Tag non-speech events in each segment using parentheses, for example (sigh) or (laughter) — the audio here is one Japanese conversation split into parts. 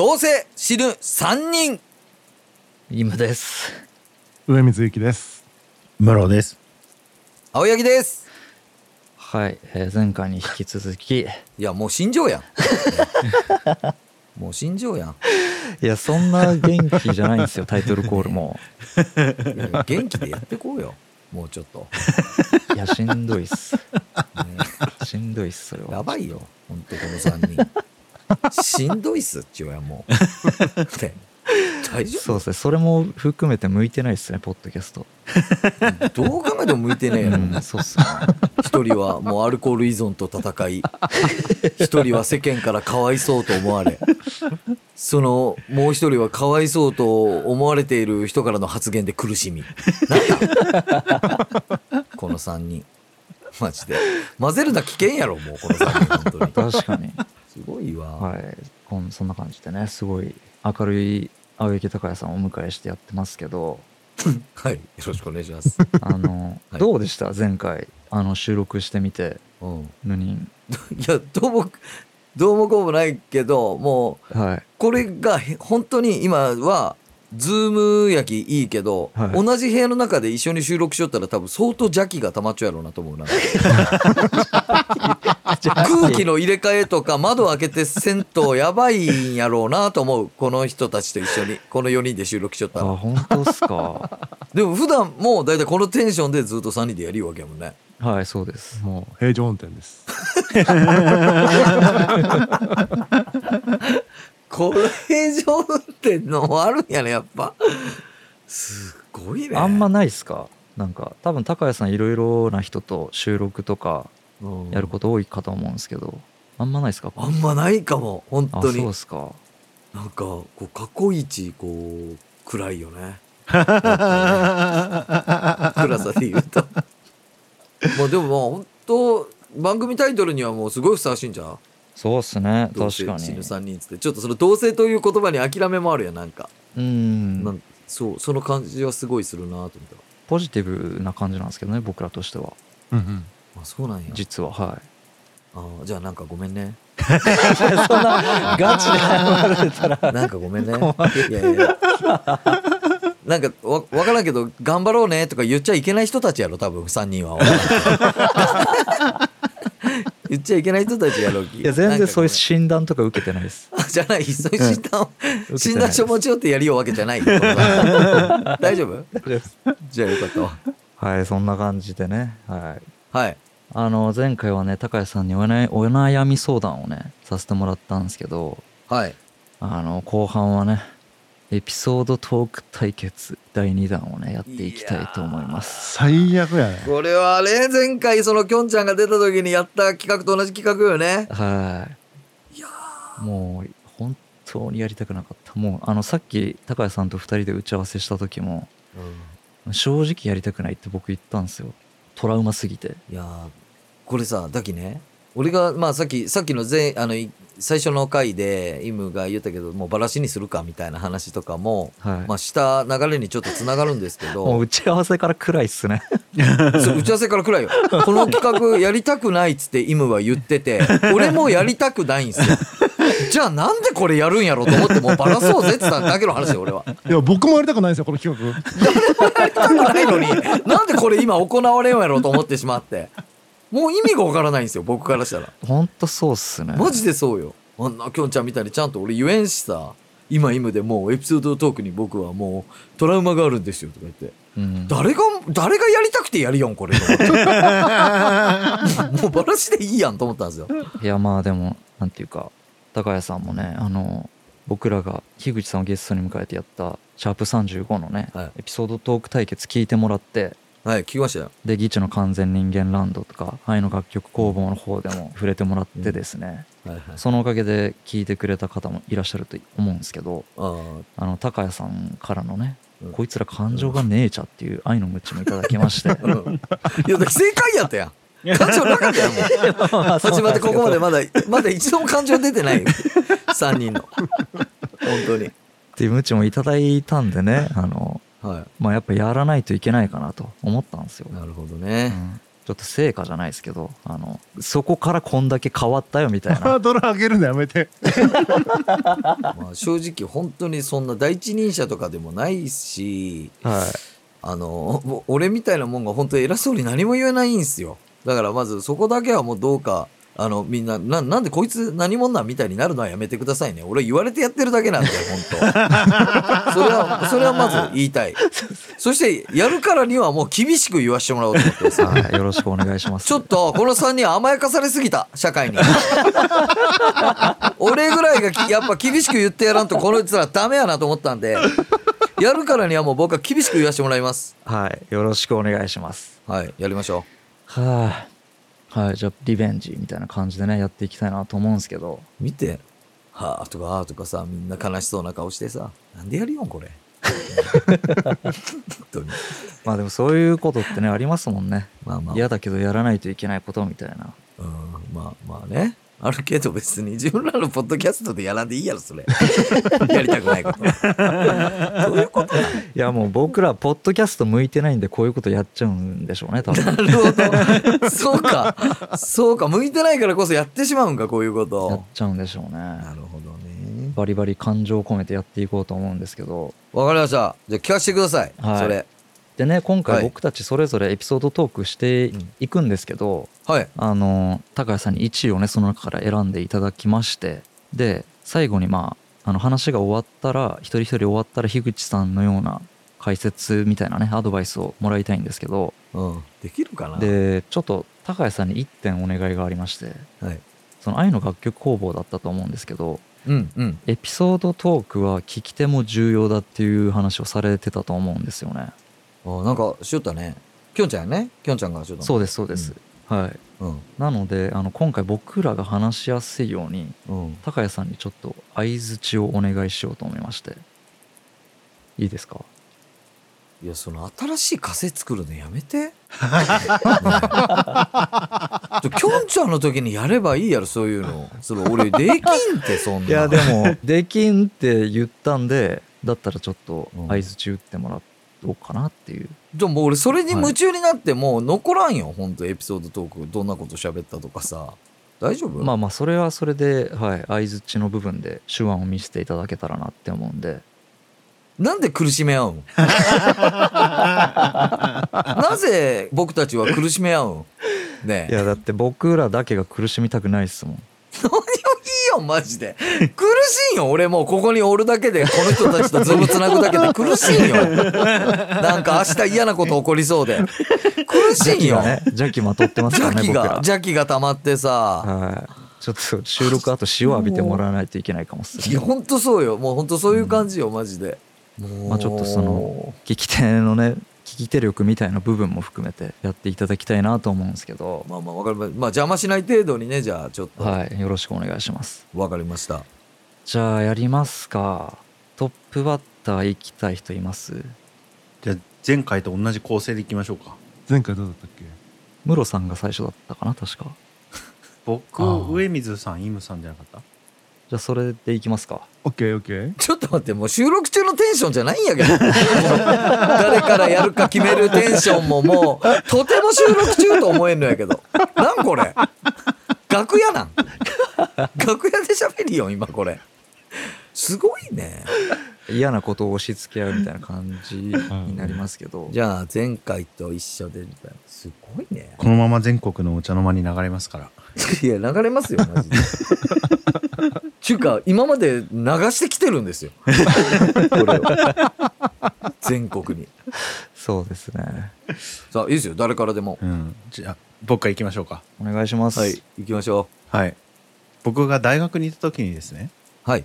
どうせ死ぬ3人。イムです。上水幸です。室です。青柳です。はい、えー前回に引き続き。いいやもう死んじゃうやん。(laughs) もう死んじゃうやん。やそんな元気じゃないんですよタイトルコールも。いやいや元気でやってこうよ。もうちょっと、いやしんどいっす。ねしんどいっすそれは。やばいよほんとこの3人しんどいっすっちゅう。や (laughs) も大丈そうですね。それも含めて向いてないっすねポッドキャスト。夫 (laughs) どう考えても向いてねえよ。うんそうっすね。一人はもうアルコール依存と戦い。一人は世間からかわいそうと思われ。そのもう一人はかわいそうと思われている人からの発言で苦しみ。なんだ？(laughs) この3人。マジで。混ぜるな危険やろもうこの3人本当に。確かに。すごいわ、はい。こんそんな感じでねすごい明るい青柳高也さんをお迎えしてやってますけど。(laughs) はい、よろしくお願いします、あの、(laughs) はい。どうでした？前回あの収録してみて。うん、ヌニンいやどうもどうもこうもないけどもうはい。これがへ本当に今はズーム焼きいいけど、はい。同じ部屋の中で一緒に収録しよったら多分相当邪気が溜まっちゃうやろうなと思うな (laughs) (laughs) 空気の入れ替えとか窓開けてせんとやばいんやろうなと思う。(laughs) この人たちと一緒に。この4人で収録しよったあら本当っすか？(laughs) でも普段もう大体このテンションでずっと3人でやりようわけやもんね。はいそうです。もう平常運転です。これ平常運転のもあるんやねやっぱ。すごいね。あんまないっすか？なんか多分高谷さんいろいろな人と収録とかうんやること多いかと思うんですけど。あんまないっすか？あんまないかも。本あ当に。そうっすか。なんかこう過去一こう暗いよ (laughs) ね。暗さで言うと。まあでもまあ本当番組タイトルにはもうすごいふさわしいんじゃん。そうっすね。どうせ確かに死ぬ3人っつって。ちょっとその同性という言葉に諦めもあるやんなんか、うん。なんそうその感じはすごいするなと思った。ポジティブな感じなんですけどね僕らとしては。うんうん。あそうなんや。実ははい。あじゃあなんかごめんね。(laughs) そんなガチで謝られたら。なんかごめんね。いやいやなんかわ分からんけど頑張ろうねとか言っちゃいけない人たちやろ多分3人は。(laughs) 言っちゃいけない人たちやろいや全然そういう診断とか受けてないです。じゃない。そういう診断を受け診断書持ち寄ってやりようわけじゃない。大丈夫？じゃあよかったわ。はいそんな感じでね。はいはい。あの前回はね高谷さんにお悩お悩み相談をねさせてもらったんですけどはい。あの後半はねエピソードトーク対決第2弾をねやっていきたいと思います。最悪やね。これはね前回そのきょんちゃんが出た時にやった企画と同じ企画よね。はい。いやもう本当にやりたくなかった。もうあのさっき高谷さんと2人で打ち合わせした時も正直やりたくないって僕言ったんですよトラウマすぎて。いやーこれさだきね。俺がまあさっきさっきの前あのい最初の回でイムが言ったけどもうバラシにするかみたいな話とかも、はい、まあした流れにちょっとつながるんですけ (laughs) もうど打ち合わせから暗いっすね。(laughs) そう打ち合わせから暗いよ。この企画やりたくないっつってイムは言ってて俺もやりたくないんすよじゃあなんでこれやるんやろうと思ってもうバラそうぜって言っただけの話よ俺は。いや僕もやりたくないんですよこの企画。やりたくないのに。なんでこれ今行われようやろうと思ってしまって。もう意味がわからないんですよ僕からしたら。ほんとそうっすね。マジでそうよ。あんなきょんちゃんみたいにちゃんと俺言えんしさ。今今でもうエピソードトークに僕はもうトラウマがあるんですよとか言って。うん。誰が誰がやりたくてやるよんこれ (laughs) もうバラシでいいやんと思ったんですよ。いやまあでもなんていうか高谷さんもねあの僕らが樋口さんをゲストに迎えてやった「シャープ #35」のね、はい。エピソードトーク対決聞いてもらってはい聞きましたよ。で「ギチの完全人間ランド」とか愛の楽曲工房の方でも触れてもらってですね、はいはい。そのおかげで聞いてくれた方もいらっしゃると思うんですけどああの高谷さんからのね、うん。こいつら感情がねえちゃっていう愛のムチもいただきまして。(laughs) いやだから正解やったやん感情なかったやんもう。始まってここまでまだまだ一度も感情出てない。よ3人の。本当に。っていうムチもいただいたんでねあのはまあやっぱやらないといけないかなと思ったんですよ。い、なるほどうね、ん、ちちょっと成果じゃないですけどあのそこからこんだけ変わったよみたい (laughs) ハなードル上げるのやめて。まあ正直本当にそんな第一人者とかでもないしはい。あの俺みたいなもんが本当偉そうに何も言えないんですよだからまずそこだけはもうどうかあのみんなななんでこいつ何者なんみたいになるのはやめてくださいね。俺言われてやってるだけなんで本当。(laughs) それはそれはまず言いたい。そしてやるからにはもう厳しく言わしてもらおうと思ってますはい、よろしくお願いします。ちょっとこの3人甘やかされすぎた社会に。(laughs) 俺ぐらいがきやっぱ厳しく言ってやらんとこの人らダメやなと思ったんでやるからにはもう僕は厳しく言わせてもらいます。はいよろしくお願いします。はいやりましょはい、はい、じゃあリベンジみたいな感じでねやっていきたいなと思うんですけど。う見て「はあ」とか「ああ」とかさみんな悲しそうな顔してさ。なんでやるよんこれ。(laughs) まあでもそういうことってねありますもんね。まあまあ。嫌だけどやらないといけないことみたいな。うんまあまあねあるけど別に自分らのポッドキャストでやらんでいいやろそれ (laughs) やりたくないことどういうこといやもう僕らポッドキャスト向いてないんでこういうことやっちゃうんでしょうね多分なるほど。そうか。そうか。向いてないからこそやってしまうんか、こういうこやっと。ちゃうんでしょうねなるほどね。バリバリ感情を込めてやっていこうと思うんですけどわかりました。じゃあ聞かせてください。はいそれ。でね今はい回僕たちそれぞれエピソードトークしていくんですけど、はい。あの高谷さんに1位をねその中から選んでいただきましてで最後にまああの話が終わったら一人一人終わったら樋口さんのような解説みたいなねアドバイスをもらいたいんですけどうん。できるかな？でちょっと高谷さんに1点お願いがありましてはい。その愛の楽曲工房だったと思うんですけどうんうん。エピソードトークは聞き手も重要だっていう話をされてたと思うんですよねあなんかしよったね。きょんちゃんやね。きょんちゃんがしよったのそうですそうです、はいうん。なのであの今回僕らが話しやすいようにうん。高谷さんにちょっと相づちをお願いしようと思いましていいですか？いや、その新しい仮説作るのやめて。(laughs) きょんちゃんの時にやればいいやろ、そういうの。それ俺できんって、そんな。いやでもできんって言ったんでだったらちょっとうん相づち打ってもらおうかなっていう。でも俺それに夢中になってもう残らんよ、ほんとエピソードトークどんなこと喋ったとかさ。大丈夫？まあまあそれはそれではい相づちの部分で手腕を見せていただけたらなって思うんで。なんで苦しめ合うん (laughs) なぜ僕たちは苦しめ合うんねえ。いやだって僕らだけが苦しみたくないっすもん (laughs) よマジで。苦しいよ俺も。うここにおるだけでこの人たちとズームつなぐだけで苦しいよ。なんか明日嫌なこと起こりそうで。苦しいよ、邪気まとってますから邪気がね僕ら。邪気が溜まってさ。はい。ちょっと収録あと塩浴びてもらわないといけないかもっすね。いやほんとそうよ。もうほんとそういう感じよ、マジで。もうまあちょっとその聞き手のね聞き手力みたいな部分も含めてやっていただきたいなと思うんですけど。まあまあわかりままあ邪魔しない程度にねじゃあちょっと。わ、はいよろしくお願いします。かりました。じゃあやりますか。トップバッター行きたい人います？じゃあ前回と同じ構成でいきましょうか。前回どうだったっけ？ムロさんが最初だったかな確か。僕上水さんイムさんじゃなかった？じゃあそれでいきますか。オッケーオッケー。ちょっと待ってもう収録中のテンションじゃないんやけど。(laughs) 誰からやるか決めるテンションももうとても収録中と思えんのやけど。なんこれ？楽屋なん？楽屋で喋りよ今これ。すごいね。嫌なことを押し付け合うみたいな感じになりますけど。じゃあ前回と一緒でみたいな。すごいね。このまま全国のお茶の間に流れますから。(laughs) いや流れますよマジでちゅうか今まで流してきてるんですよ。これを。全国に。そうですね。さあいいですよ。誰からでも。うん。じゃあ僕から行きましょうか。お願いします。はい。行きましょはい。僕が大学に行った時にですね。うはい。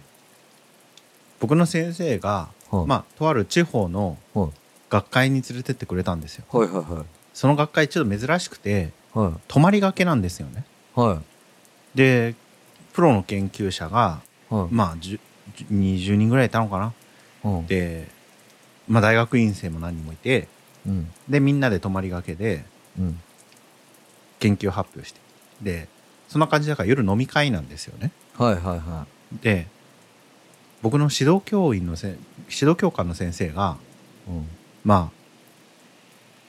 僕の先生が、はい。まあとある地方のはい。学会に連れてってくれたんですよ。はいはい。その学会ちょっと珍しくてはい。泊まりがけなんですよね。はい。でプロの研究者がはいまあ10 20人ぐらいいたのかな。うん。で、まあ、大学院生も何人もいてうん。でみんなで泊まりがけでうん。研究発表して。でそんな感じだから夜飲み会なんですよね。はいはいはで僕の指導教員のせ指導教官の先生がいうん。ま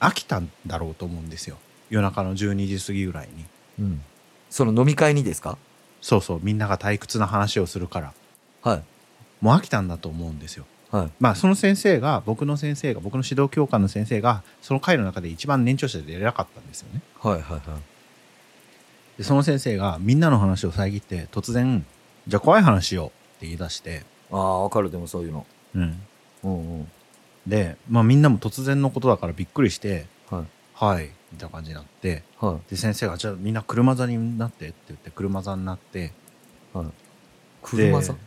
あ飽きたんだろうと思うんですよ。夜中の12時過ぎぐらいに。うん。その飲み会にですか？そうそうみんなが退屈な話をするから。はい。もう飽きたんだと思うんですよ。はい。まあその先生が僕の先生が僕の指導教官の先生がその会の中で一番年長者で偉かったんですよね。はいはいはい。でその先生がみんなの話を遮って突然「じゃあ怖い話しよう」って言い出して、ああわかる。でもそういうの。うん、うんうん。で、まあ、みんなも突然のことだからびっくりしてはい「はい」みたいな感じになってはい。で先生が「じゃあみんな車座になって」って言って車座になってはい。車座？で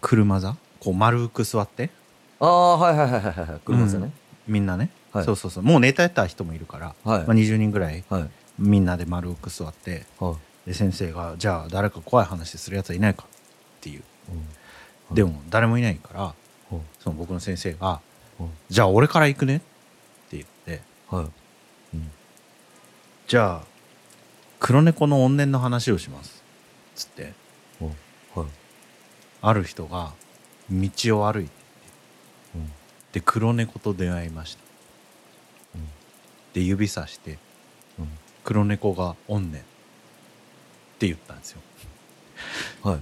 車座？こう丸く座って。ああはいはいはいはいはい車座ね、みんなね、はい。そうそうそう。もう寝てた人もいるから、はい。まあ、20人ぐらいはい。みんなで丸く座ってはい。で先生が「じゃあ誰か怖い話するやつはいないか?」っていう。うん。でも誰もいないからうんその僕の先生がうん「じゃあ俺から行くね」って言ってはい「じゃあ黒猫の怨念の話をします」つって。うん。はい。ある人が道を歩いてうん。で黒猫と出会いました、うん。で指さしてうん。黒猫が怨念って言ったんですよ。はい。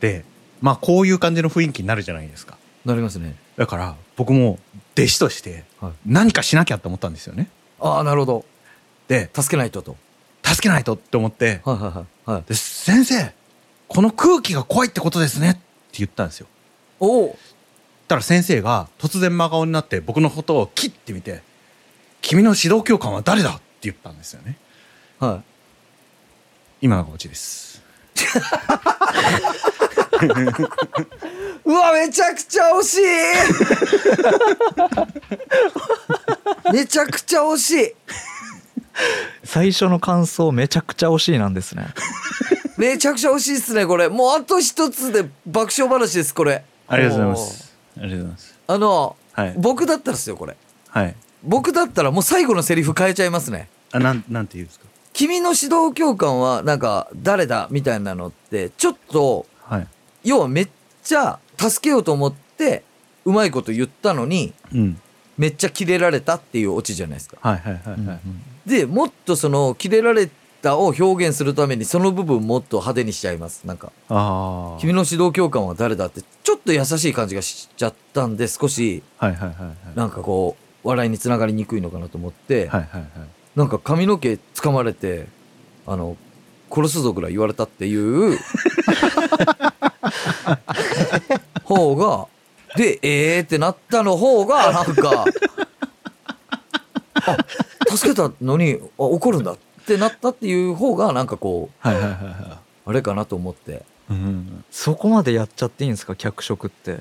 でまあこういう感じの雰囲気になるじゃないですか。なりますね。だから僕も弟子としてはい。何かしなきゃって思ったんですよね。ああなるほどで助けないとと。助けないとって思って。はいはいはいはい。で先生この空気が怖いってことですね。って言ったんですよ。おお。たら先生が突然真顔になって僕のことを切ってみて「君の指導教官は誰だ?」って言ったんですよね。はい。今のがオチです。(laughs) うわめちゃくちゃ惜しい。(laughs) めちゃくちゃ惜しい最初の感想めちゃくちゃ惜しいなんですね。(laughs) めちゃくちゃ惜しいっすねこれ。もうあと一つで爆笑話ですこれ。ありがとうございます。ありがとうございます。あの、はい。僕だったらですよこれ。はい。僕だったらもう最後のセリフ変えちゃいますね。あなんなんて言うんですか？君の指導教官はなんか誰だみたいなのってちょっとはい。要はめっちゃ助けようと思ってうまいこと言ったのにうんめっちゃキレられたっていうオチじゃないですか。はいはいはいでもっとそのキレられたを表現するためにその部分もっと派手にしちゃいます。なんか君の指導教官は誰だってちょっと優しい感じがしちゃったんで少しはいはいはいはい。なんかこう笑いにつながりにくいのかなと思って、はいはいはい。なんか髪の毛掴まれてあの殺すぞぐらい言われたっていう (laughs) 方がでえーってなったの方がなんかあ助けたのにあ怒るんだってなったっていう方がなんかこうはいはいはいはあれかなと思って。いうんそこまでやっちゃっていいんですか？脚色って。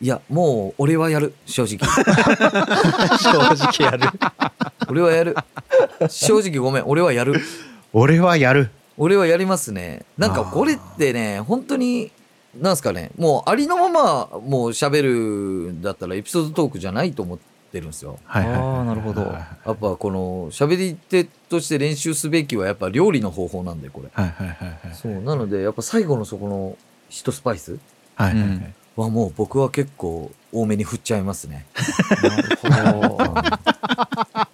いやもう俺はやる。正直。(laughs) 正直やる。(laughs) 俺はやる。正直ごめん。俺はやる。俺はやる。俺はやりますね。なんかこれってね本当になんすかね。もうありのままもう喋るんだったらエピソードトークじゃないと思ってるんですよ。はいはいはい。はいあーなるほど。はいやっぱこの喋り手として練習すべきはやっぱ料理の方法なんでこれ。はいはいはいはい。そうなのでやっぱ最後のそこの一スパイス。はいはいはい。うん。はもう僕は結構多めに振っちゃいますね。なるほど。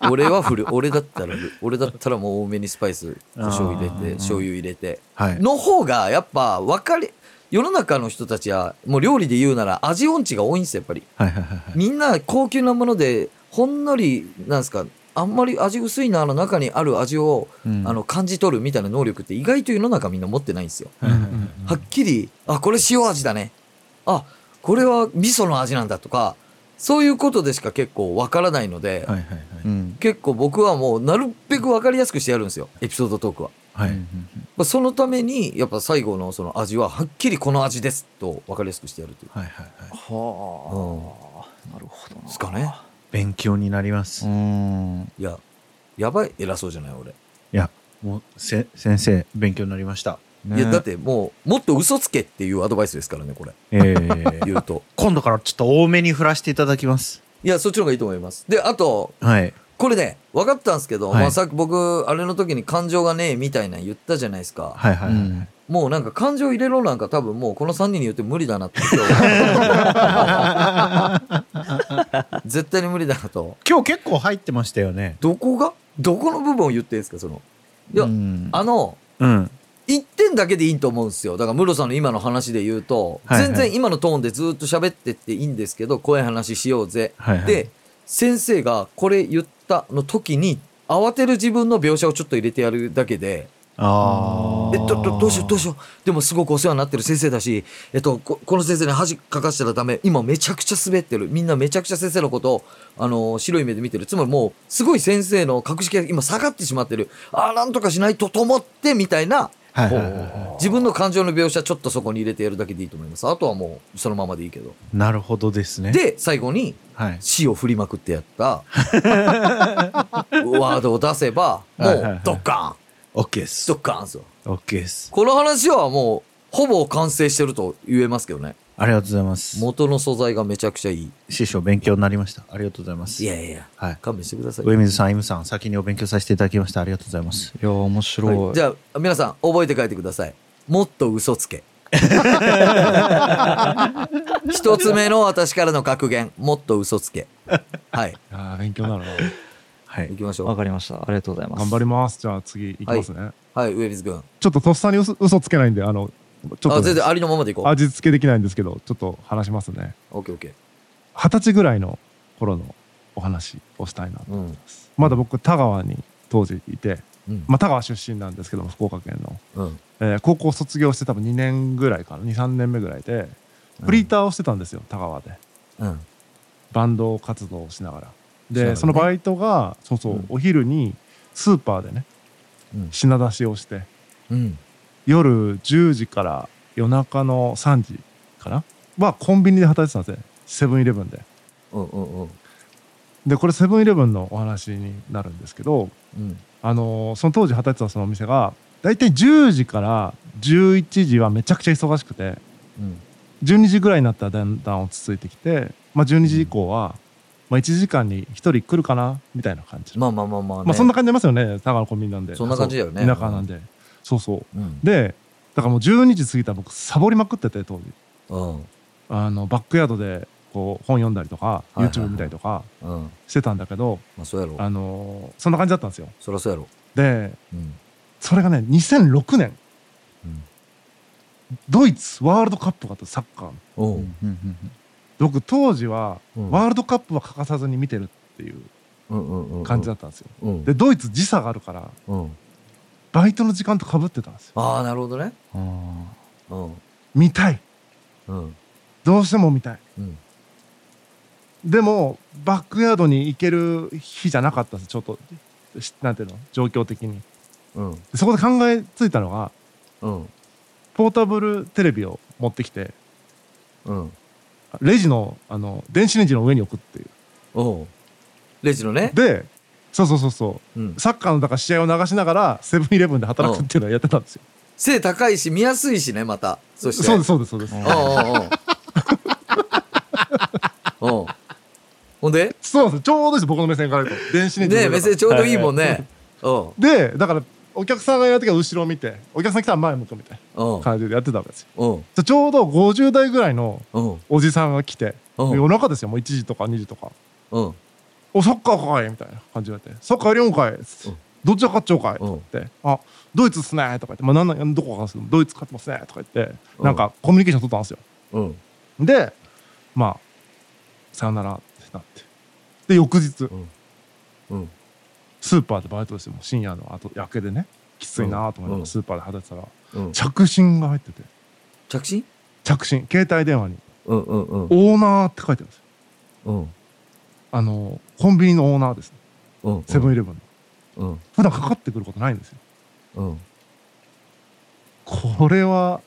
(laughs) 俺は振る。俺だったら俺だったらもう多めにスパイス胡椒入れて醤油入れて。はい。の方がやっぱ分かり世の中の人たちはもう料理で言うなら味音痴が多いんですよやっぱり。はいはいはいはい。みんな高級なものでほんのりなんですかあんまり味薄いなあの中にある味を、うん。あの感じ取るみたいな能力って意外と世の中みんな持ってないんですよ、はいはいはいはっきりあこれ塩味だね。あこれは味噌の味なんだとかそういうことでしか結構分からないので、はいはいはい。うん。結構僕はもうなるべく分かりやすくしてやるんですよエピソードトークは。はい。うんまあ、そのためにやっぱ最後のその味ははっきりこの味ですと分かりやすくしてやるという。はいはいはい。はあ。なるほどな。ですかね勉強になります。うん。いややばい偉そうじゃない俺、いやもうせ先生勉強になりました。いやだってもうもっと嘘つけっていうアドバイスですからねこれ。えー (laughs) 言うと。今度からちょっと多めに振らせていただきます。いやそっちの方がいいと思います。であとはいこれね分かったんですけど、はい。まあ、さっき僕あれの時に感情がねえみたいな言ったじゃないですか、はいはいはい、うん。もうなんか感情入れろなんか多分もうこの3人に言って無理だなって今日。(laughs) 絶対に無理だなと。今日結構入ってましたよね。どこが？どこの部分を言ってんですかその？いやうん。あのうん。一点だけでいいと思うんですよ。だからムロさんの今の話で言うと、はいはい。全然今のトーンでずっと喋ってっていいんですけど怖い話しようぜ、はいはい。で先生がこれ言ったの時に慌てる自分の描写をちょっと入れてやるだけであえっとどどうしようどうしよう。でもすごくお世話になってる先生だし、えっと、ここの先生に恥かかしたらダメ。今めちゃくちゃ滑ってる。みんなめちゃくちゃ先生のことをあの白い目で見てる。つまりもうすごい先生の格式が今下がってしまってる。ああなんとかしないとと思ってみたいなあはいはいはい。は自分の感情の描写ちょっとそこに入れてやるだけでいいと思います。あとはもうそのままでいいけど。いなるほどですね。で最後にはい。死を振りまくってやった。(laughs) ワードを出せばもはいはいはい。うドッカーン。OK です。ドッカーンですよ。OK です。この話はもうほぼ完成してると言えますけどねありがとうございます。元の素材がめちゃくちゃいい。師匠勉強になりました。ありがとうございます。いやいやはい。勘弁してください。上水さん、イムさん、先にお勉強させていただきました。ありがとうございます。いや面白い、はい。じゃあ皆さん覚えて帰ってください。もっと嘘つけ。(laughs) 一つ目の私からの格言。もっと嘘つけ。はい。あー勉強になるな。はい。行。きましょう。わかりました。ありがとうございます。頑張ります。じゃあ次いきますね、はい。上水君。ちょっととっさに嘘嘘つけないんであのちょっと全然ありのままでいこう。味付けできないんですけどちょっと話しますね。オッケーオッケー。二十歳ぐらいの頃のお話をしたいなうん。まだ僕田川に当時いて、うん。まあ、田川出身なんですけども福岡県の、うん。えー高校卒業して多分2年ぐらいかな。23年目ぐらいでフリーターをしてたんですよ田川で。うん。バンド活動をしながら。で、らね。そのバイトがそうそう、うん。お昼にスーパーでねうん。品出しをして。うん夜10時から夜中の3時かな？はコンビニで働いてたんですね。セブンイレブンで。うんうんうん。でこれセブンイレブンのお話になるんですけどうん。あのーその当時働いてたそのお店が大体10時から11時はめちゃくちゃ忙しくてうん。12時ぐらいになったらだんだん落ち着いてきて、まあ、12時以降は、まあ、1時間に1人来るかな？みたいな感じ、まあまあまあまあね。まあそんな感じありますよね。田川のコンビニなんで。そんな感じだよね。田舎なんで、そうそう。うん。でだからもう12時過ぎたら僕サボりまくってて当時。うん。あのバックヤードでこう本読んだりとかはいはいはい。YouTube 見たりとかうん。してたんだけど、まあそうやろ。あのーそんな感じだったんですよ。そりゃそうやろ。でうん。それがね2006年。うん。ドイツワールドカップがあったサッカーの。おう。うんうんうん僕当時はうん。ワールドカップは欠かさずに見てるっていう感じだったんですよ。うん。でドイツ時差があるからうんバイトの時間とかぶってたんですよ。ああなるほどね。あうん。見たい。うん。どうしても見たい。うん。でもバックヤードに行ける日じゃなかったんですちょっとしなんていうの？状況的に。うん。でそこで考えついたのがうん。ポータブルテレビを持ってきてうん。レジのあの電子レンジの上に置くっていう。おう。レジのね。でそうそうそうそう。うん。サッカーのだから試合を流しながらセブンイレブンで働くっていうのをやってたんですよ。背高いし見やすいしねまた。そして。そうですそうですそうです。うん。おうほんで？そうなんです。ちょうどです僕の目線から言うと。電子レンジのね目線ちょうどいいもんね。おうでだからお客さんがやる時は後ろを見てお客さん来たら前向くみたいな感じでやってたわけですよ。ちょうど50代ぐらいのおじさんが来て夜中ですよ。もう1時とか2時とかおう「おサッカーかい」みたいな感じで言われて「サッカーやりよんかい」つってうんどっちが勝っちゃおうかい」うんとか言って「あドイツっすね」とか言って「まあ、なんなんどこかですけどドイツ勝ってますね」とか言ってうん。なんかコミュニケーション取ったんですよ。うん。でまあさよならってなって。で翌日うん。スーパーでバイトですよもう深夜のあと夜明けでねきついなと思いながうん。らスーパーで働いてたらうん。着信が入ってて。着信？着信。携帯電話に。うんうんうん「オーナー」って書いてあるんですよ。うん。あのコンビニのオーナーです。ねうん。セブンイレブンの。うん。普段かかってくることないんですよ。うん。これは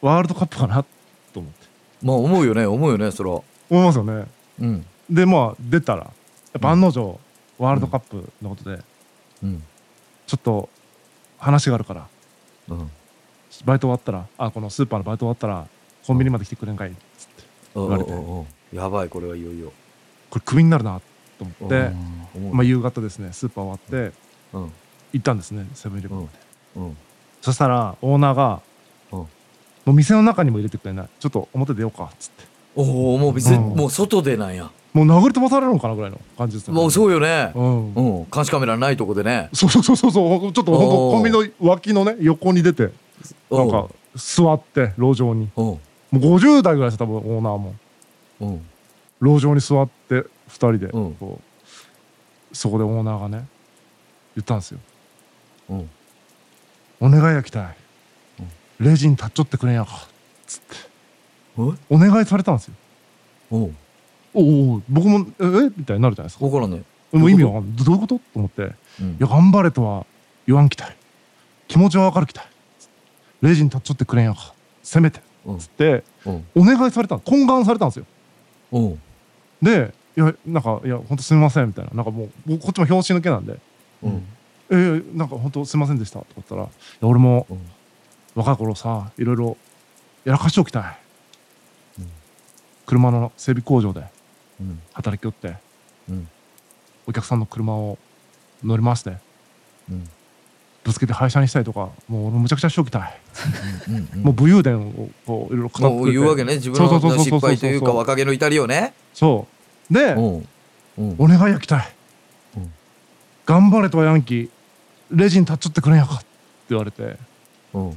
ワールドカップかなと思って。まあ思うよね。思うよねそれは。思いますよね。うん。でまあ出たらやっぱ案の定ワールドカップのことでうん。ちょっと話があるからうん。バイト終わったらあこのスーパーのバイト終わったらコンビニまで来てくれんかいっつって言われて。やばいこれはいよいよこれクビになるなと思って、まあ、夕方ですねスーパー終わってうん。行ったんですねセブンイレブンまで、うん。そしたらオーナーが、うん。もう店の中にも入れてくれない。ちょっと表出ようかっつって。おおもう別もう外でなんや。もう殴り飛ばされるのかなぐらいの感じですよね。もうそうよね。うん。うん。監視カメラないとこでね。そうそうそうそう。ちょっとコンビニの脇のね横に出てなんか座って路上に。うんもう50代ぐらいです多分オーナーも。うん路上に座って2人でうん。こうそこでオーナーがね言ったんですよ。うん「お願いやきたい。レジに立っちょってくれんやか」つって。うんお願いされたんですよ。う。んおお僕も「ええ？みたいになるじゃないですか。分からんねもう意味わかんない。どういうこと？と？思って「いうん。や頑張れとは言わんきたい。気持ちはわかるきたい」レジに立っちょってくれんやかせめて」うん。つってうん。お願いされた懇願されたんですよ。う。んで「いやなんかいや本当すみません」みたいな。なんかもう僕こっちも拍子抜けなんで。うん「えー、なんか本当すみませんでした」とか言ったら「いや俺もうん。若い頃さいろいろやらかしておきたい」うん。車の整備工場でうん。働きよって、うん。お客さんの車を乗り回してうん。ぶつけて廃車にしたりとかもう俺むちゃくちゃしておきたい、(laughs) もう武勇伝をこういろいろ語って言うわけね。自分のそうそうそうそう。失敗というか若気の至りをね。そうで、お願いやきたい、うん。頑張れとはヤンキー。レジに立っちゃってくれんやかって言われて。うん。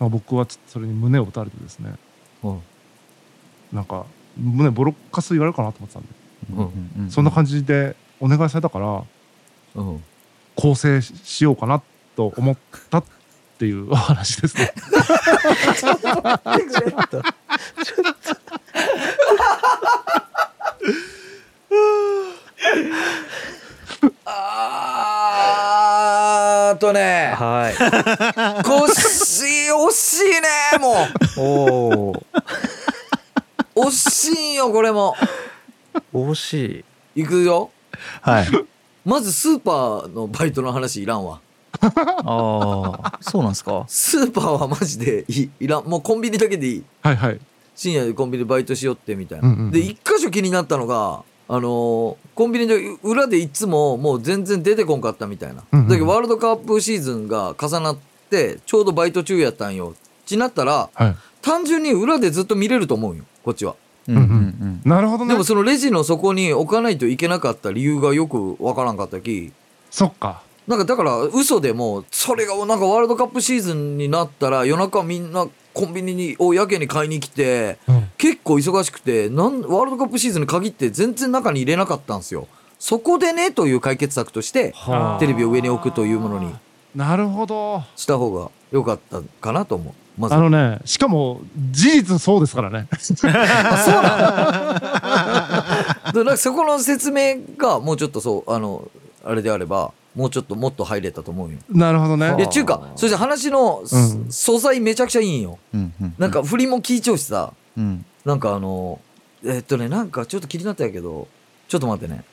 まあ僕はちょっとそれに胸を打たれてですね。うん。なんか胸ボロッカス言われるかなと思ってたんで、うん。うそんな感じでお願いされたからうん。構成しようかなと思ったっていうお話ですね。(laughs) あーっとねはい。惜しい惜しいねもおおう惜しいよこれも。惜しい。いくよ。はい。まずスーパーのバイトの話いらんわ。ああそうなんですか？スーパーはマジでい。いらん。もうコンビニだけでいい。はいはい。深夜でコンビニでバイトしよってみたいな、うんうんうん。で一箇所気になったのがあのーコンビニで裏でいつももう全然出てこんかったみたいな、うんうんだけどワールドカップシーズンが重なってちょうどバイト中やったんよちなったらはい。単純に裏でずっと見れると思うよこっちはうんうんうんなるほどね。でもそのレジの底に置かないといけなかった理由がよくわからんかったきそっか。なんかだから嘘でもそれがなんかワールドカップシーズンになったら夜中みんなコンビニにをやけに買いに来てうん。結構忙しくてなんワールドカップシーズンに限って全然中に入れなかったんですよそこでねという解決策としてはあテレビを上に置くというものになるほど。した方が良かったかなと思うまずあのね、しかも事実そうですからね。(laughs) (laughs) でなんかそこの説明がもうちょっとそうあのあれであればもうちょっともっと入れたと思うよ。なるほどね。い。やちゅうかそして話の、うん。素材めちゃくちゃいいんよ。うんうんなんか振りも聞いちゃうしさ。うん。なんかあのえっとねなんかちょっと気になったんやけどちょっと待ってね。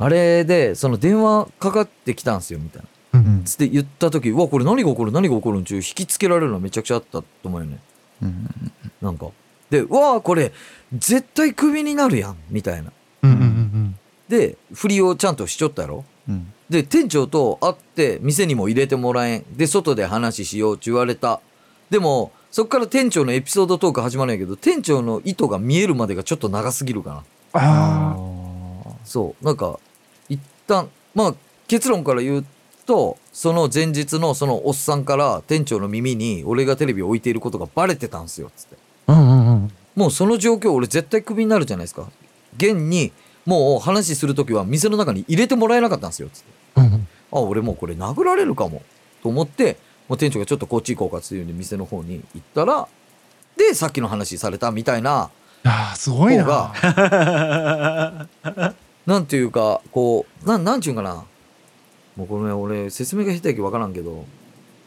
あれでその電話かかってきたんすよみたいな。うんつって言った時うわこれ何が起こる何が起こるんちゅう引きつけられるのはめちゃくちゃあったと思うよね。うんなんか。でうわこれ絶対クビになるやんみたいな。うんうんうん。で振りをちゃんとしちょったやろ。うんで店長と会って店にも入れてもらえん。で外で話しようって言われた。でもそっから店長のエピソードトーク始まるんやけど店長の意図が見えるまでがちょっと長すぎるかな。あそう。なんか一旦まあ結論から言うとその前日のそのおっさんから店長の耳に俺がテレビを置いていることがバレてたんすよつって。あ。うんうんうん。もうその状況俺絶対クビになるじゃないですか。現にもう話する時は店の中に入れてもらえなかったんですよつってあ俺もうこれ殴られるかも。と思ってもう店長がちょっとこっち行こうかっていうふうに店の方に行ったらでさっきの話されたみたいないやーすごい方が (laughs) な。なんていうかこうなんなんちゅうんかな。もうこれね俺説明が下手やけど分からんけど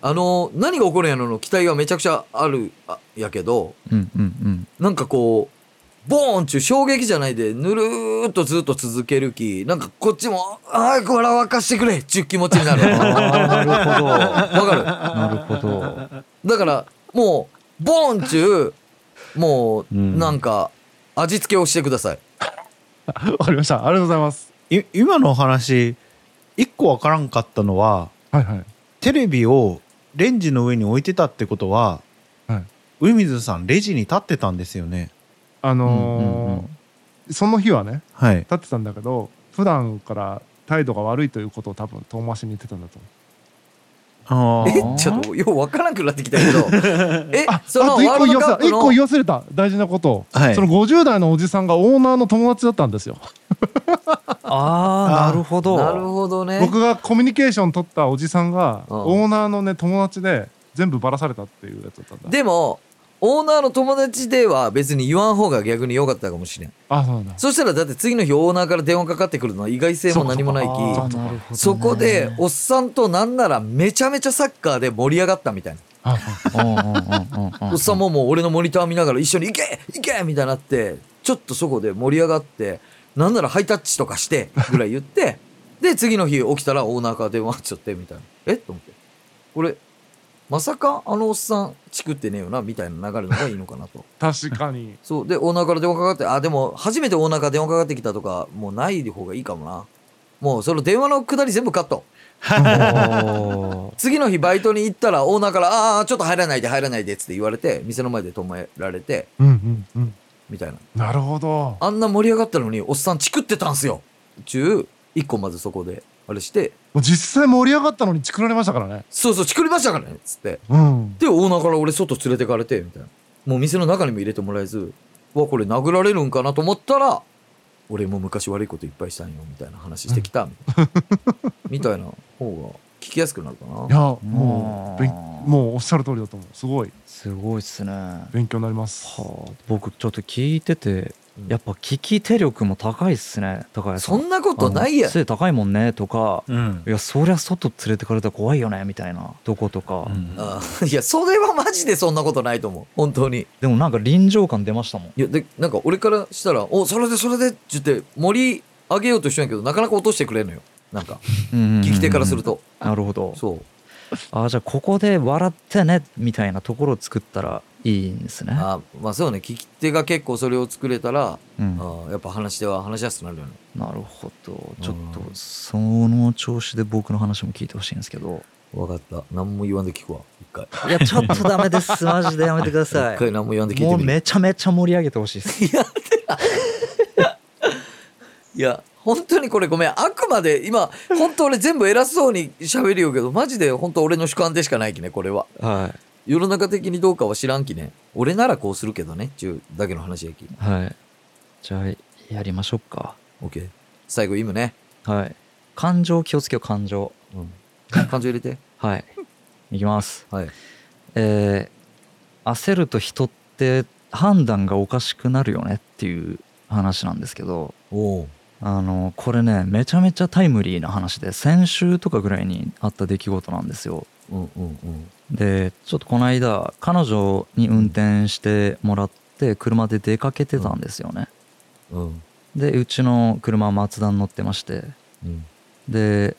あの何が起こるんやろの期待がめちゃくちゃあるあやけどうんうんうん。なんかこうボーンちゅう衝撃じゃないでぬるーっとずっと続ける気。なんかこっちも早く笑わかしてくれ。っちゅう気持ちになる。(laughs) なるほど。わかる？なるほど。だからもうボーンちゅうもううん。なんか味付けをしてください、わかりました。ありがとうございます。い今のお話一個わからんかったのははいはい。テレビをレンジの上に置いてたってことは、はい。上水さんレジに立ってたんですよねあうんうんうのん。その日はねはい。立ってたんだけど普段から態度が悪いということを多分遠回しに言ってたんだと思う。あえーちょっとようわからなくなってきたけど。(laughs) えあそのあと一個言い忘れたワールドカップの一個言い忘れた。大事なこと。を、はい。その50代のおじさんがオーナーの友達だったんですよ。ああなるほど。なるほどね。僕がコミュニケーション取ったおじさんがうん。オーナーのね友達で全部ばらされたっていうやつだったんだ。でもオーナーの友達では別に言わん方が逆に良かったかもしれん。あそうなんだ。そしたらだって次の日オーナーから電話かかってくるのは意外性も何もないき。そこでおっさんとなんならめちゃめちゃサッカーで盛り上がったみたいな。おっさんももう俺のモニター見ながら一緒に行け行け！みたいになってちょっとそこで盛り上がってなんならハイタッチとかしてぐらい言ってで次の日起きたらオーナーから電話っちゃってみたいな。え？っと思って。これまさかあのおっさんチクってねえよなみたいな流れの方がいいのかなと。(laughs) 確かに。そう。でオーナーから電話かかってあでも初めてオーナーから電話かかってきたとかもうない方がいいかもな。もうその電話のくだり全部カット。(laughs) 次の日バイトに行ったらオーナーから「ああちょっと入らないで入らないで」っつって言われて店の前で止められてうんうんうん。みたいな。なるほど。あんな盛り上がったのにおっさんチクってたんすよ。中一個まずそこであれして実際盛り上がったのにチクられましたからね。そうそうチクりましたからね。っつって。うん。でオーナーから俺外連れてかれてみたいな。もう店の中にも入れてもらえずうわこれ殴られるんかなと思ったら俺も昔悪いこといっぱいしたんよみたいな話してきた。みたいなみたいな方が聞きやすくなるかな。いやもう勉もうおっしゃる通りだと思う。すごい。すごいっすね。は勉強になります。あ。僕ちょっと聞いててうんやっぱ聞き手力も高いっすね高谷さん。そんなことないや背高いもんねとかうん。いやそりゃ外連れてかれたら怖いよねみたいなとことか、うん。あいやそれはマジでそんなことないと思う本当に。でもなんか臨場感出ましたもん。いやでなんか俺からしたら「おそれでそれで」って言って盛り上げようとしたんやけどなかなか落としてくれんのよ。なんか。聞聞き手からすると。なるほど。そう (laughs) あじゃあここで笑ってねみたいなところを作ったらいいんですね。あまあそうね。聞き手が結構それを作れたら、うん。あやっぱ話し手は話しやすくなるよね。なるほど。ちょっとうんその調子で僕の話も聞いてほしいんですけど。分かった。何も言わんで聞くわ。一回。いやちょっとダメです。マジで。やめてくださ一回何も言わんで聞いてみる。もうめちゃめちゃ盛り上げてほしいです。いや (laughs) 本当にこれごめんあくまで今本当俺全部偉そうに喋るよけどマジで本当俺の主観でしかないきねこれは。はい。世の中的にどうかは知らんきね。俺ならこうするけどねっちゅうだけの話やき。はい。じゃあやりましょうか。OK 最後イムね、はい。感情気をつけよう感情。うん、感情入れて。はい。いきます。はい。えー焦ると人って判断がおかしくなるよねっていう話なんですけど。おおあのこれねめちゃめちゃタイムリーな話で先週とかぐらいにあった出来事なんですよ。うんうんう。んでちょっとこの間彼女に運転してもらって車で出かけてたんですよね。うん。でうちの車はマツダに乗ってまして。うん。で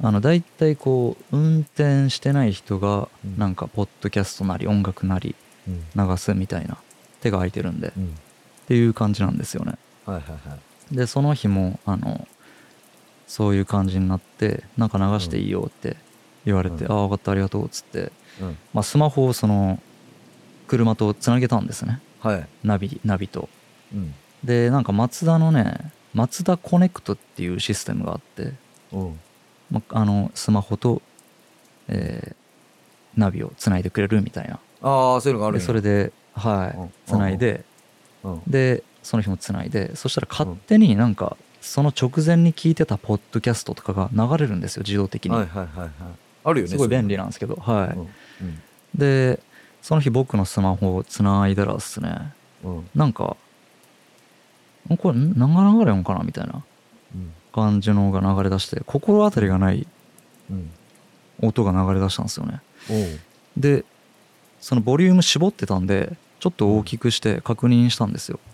あの大体こう運転してない人がうん。なんかポッドキャストなり音楽なりうん。流すみたいな手が空いてるんで。っうん。ていう感じなんですよね。はいはいはいでその日もあのそういう感じになってなんか流していいよって言われて、うん。ああ分かったありがとうっつって、うん。まあ、スマホをその車とつなげたんですね。はい。ナビナビと。うん。でなんかマツダのねマツダコネクトっていうシステムがあって、う。んまあのスマホと、えーナビをつないでくれるみたいな。ああそういうのがあるそれではうん。いつないでうん。でその日もつないでそしたら勝手になんかその直前に聞いてたポッドキャストとかが流れるんですよ自動的に、はいはいはいはい。あるよねすごい便利ななんですけどはい、うんでその日僕のスマホをつないだらですね。うん。うんなんかんこれん何が流れるんかなみたいなうん。感じのが流れ出して心当たりがないうん。音が流れ出したんですよね。でそのボリューム絞ってたんでちょっと大きくして確認したんですよ。うん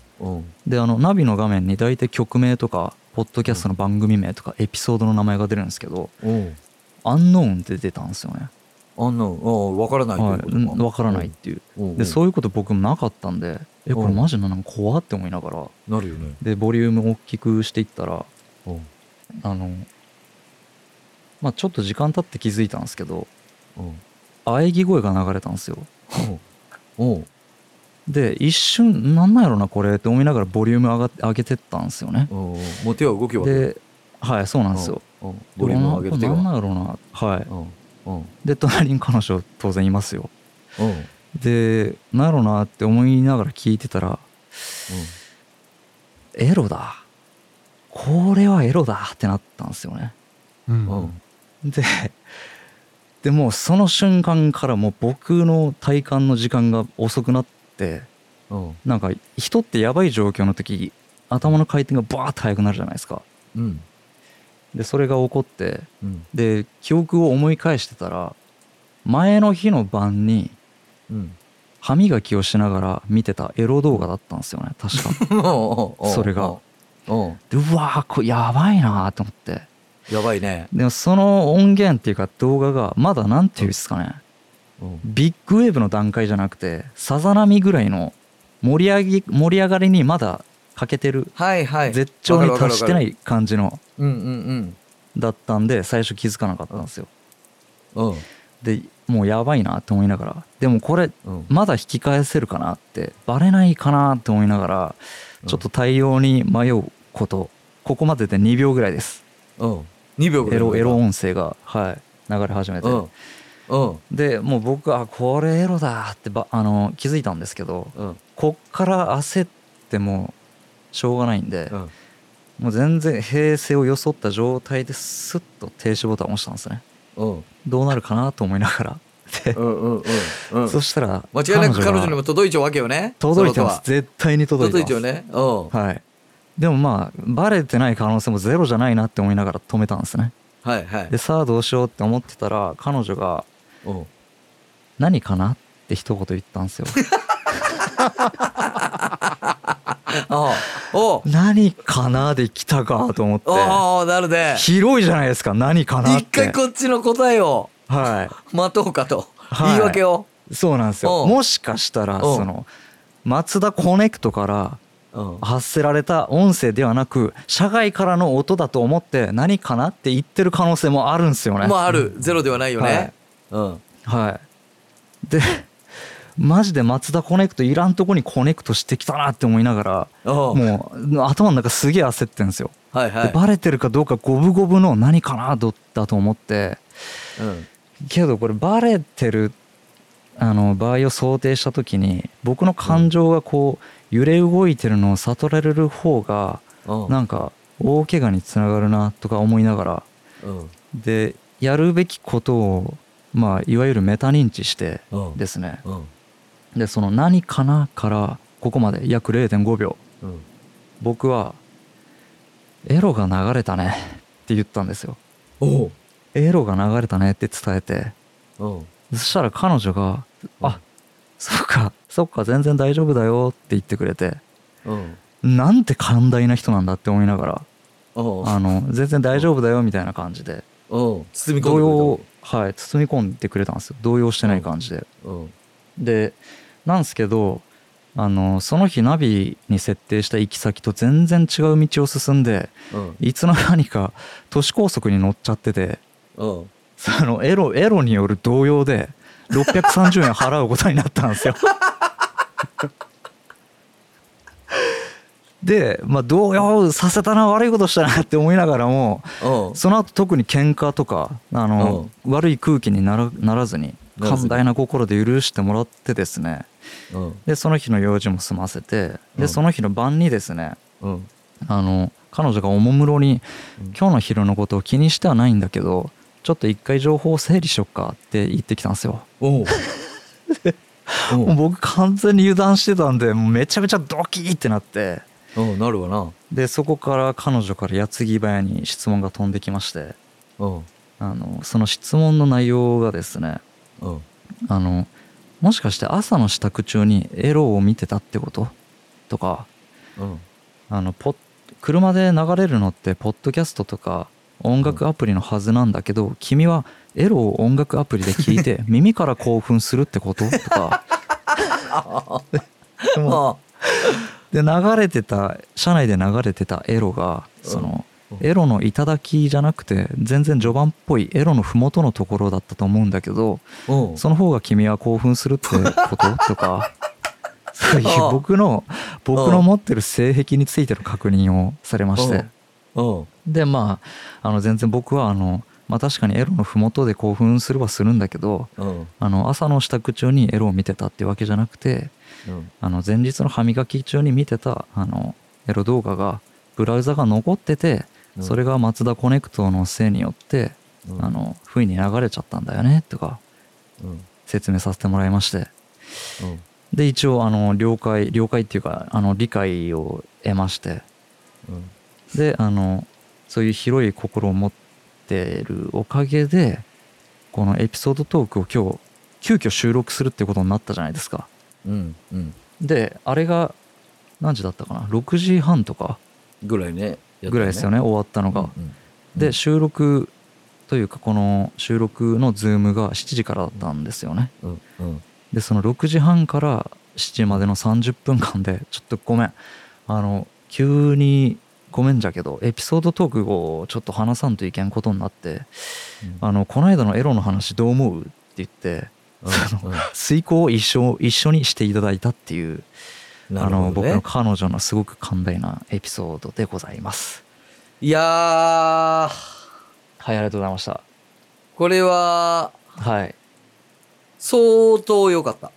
であのナビの画面に大体曲名とかポッドキャストの番組名とかエピソードの名前が出るんですけどアンノーンって出たんですよね。あん分からないはい、うん分分からないっていう。うん。でそういうこと僕もなかったんでえこれマジなの怖って思いながらなるよね。でボリューム大きくしていったらうん。あのまあちょっと時間経って気づいたんですけどうん。喘ぎ声が流れたんですよで一瞬なんなんやろなこれって思いながらボリューム上がって上げてったんですよね。うんもう手は動きは。ではいそうなんですよ。ボリュームを上げて手なんがなんやろなはい。で隣に彼女当然いますよ。う。んでなんやろなって思いながら聞いてたらエロだ。これはエロだってなったんですよね。ででもうその瞬間からもう僕の体感の時間が遅くなってうん。なんか人ってやばい状況の時頭の回転がバーッと速くなるじゃないですか。うん。でそれが起こってうん。で記憶を思い返してたら前の日の晩にうん。歯磨きをしながら見てたエロ動画だったんですよね確か。(laughs) それが。う。んでうわーこれやばいなーと思って。やばいね。でもその音源っていうか動画がまだなんていうんですかね。うんビッグウェーブの段階じゃなくてさざ波ぐらいの盛り上げ盛り上がりにまだ欠けてるはいはい。絶頂に達してない感じのうんうんだったんで最初気づかなかったんですよ。うでもうやばいなって思いながらでもこれうん。まだ引き返せるかなってバレないかなって思いながらちょっと対応に迷うことここまでで2秒ぐらいです。うん。2秒ぐらいエロエロ音声がはい流れ始めて。うんうんでもう僕はこれエロだってばあの気づいたんですけどうん。こっから焦ってもしょうがないんでうん。もう全然平静を装った状態でスッと停止ボタンを押したんですね。うん。どうなるかなと思いながら。でうんうんうんうん。(laughs) そしたら間違いなく彼女にがも届いちゃうわけよね届いてます。絶対に届いてます。届いちゃうね。うん。はい。でもまあバレてない可能性もゼロじゃないなって思いながら止めたんですね。はいはい。でさあどうしようって思ってたら彼女がうん「何かな?」って一言言ったんですよ。(laughs) あお何かなで来たかと思って。おおなるで広いじゃないですか何かなっ一て回こっちの答えをはい。待とうかと。はい。言い訳を。そうなんですよ。う。んもしかしたらう。んそのマツダコネクトからう。ん発せられた音声ではなく社外からの音だと思って何かなって言ってる可能性もあるんですよね。まあある。ゼロではないよねうん。はい。で (laughs) マジでマツダコネクトいらんとこにコネクトしてきたなって思いながらもう頭の中すげえ焦ってんですよ。はいはい。でバレてるかどうか五分五分の何かなだと思って。うん。けどこれバレてるあの場合を想定した時に僕の感情がこう揺れ動いてるのを悟られる方がうん。なんか大怪我につながるなとか思いながらうん。でやるべきことをまあいわゆるメタ認知してうんですね。うん。でその「何かな?」からここまで約0.5秒。うん。僕は「エロが流れたね」って言ったんですよ。エロが流れたねって伝えて。うん。そしたら彼女が「あそっかそっか全然大丈夫だよ」って言ってくれて。うん。なんて寛大な人なんだって思いながらあの全然大丈夫だよみたいな感じで。うん包み込んでくれた動揺はい包み込んでくれたんですよ。動揺してない感じで。うん。でなんですけどあのその日ナビに設定した行き先と全然違う道を進んでうん。いつの間にか都市高速に乗っちゃっててうん。そのエロエロによる動揺で630円払うことになったんですよ。(laughs) で、まあ、動揺させたな悪いことしたなって思いながらもうん。その後特に喧嘩とかあの、悪い空気にならならずに寛大な心で許してもらってですね。うん。でその日の用事も済ませてうん。でその日の晩にですねうん。あの彼女がおもむろにうん。今日の昼のことを気にしてはないんだけどちょっと一回情報を整理しよっかって言ってきたんですよ。(laughs) 僕完全に油断してたんでめちゃめちゃドキーってなってうんなるわな。でそこから彼女から矢継ぎ早に質問が飛んできまして。うん。あのその質問の内容がですねうん。あのもしかして朝の支度中にエロを見てたってこと？とか。うん。あのポッ車で流れるのってポッドキャストとか音楽アプリのはずなんだけど君はエロを音楽アプリで聞いて (laughs) 耳から興奮するってこと？とか。(laughs) でもあで流れてた車内で流れてたエロがそのうん。エロの頂きじゃなくて全然序盤っぽいエロの麓のところだったと思うんだけどうん。その方が君は興奮するってこと？(laughs) とか。そういう僕の僕の持ってる性癖についての確認をされまして。うん。でまああの全然僕はあのまあ確かにエロの麓で興奮するはするんだけどうん。あの朝の支度中にエロを見てたってわけじゃなくてうん。あの前日の歯磨き中に見てたあのエロ動画がブラウザが残っててうん。それがマツダコネクトのせいによってうん。あの不意に流れちゃったんだよねとかうん。説明させてもらいまして。うん。で一応あの了解了解っていうかあの理解を得まして。うん。であのそういう広い心を持ってるおかげでこのエピソードトークを今日急遽収録するってことになったじゃないですかうんうん。であれが何時だったかな？6時半とか？ぐらいねぐらいですよね終わったのが、うんで収録というかこの収録のズームが7時からだったんですよね。うんうん。でその6時半から7時までの30分間でちょっとごめん。あの急にごめんじゃけどエピソードトークをちょっと話さんといけんことになってあのこの間のエロの話どう思う？って言ってうんうん遂行を一緒一緒にしていただいたっていう、ね。の僕の彼女のすごく寛大なエピソードでございます。いやー。はいありがとうございました。これははい。相当良かった。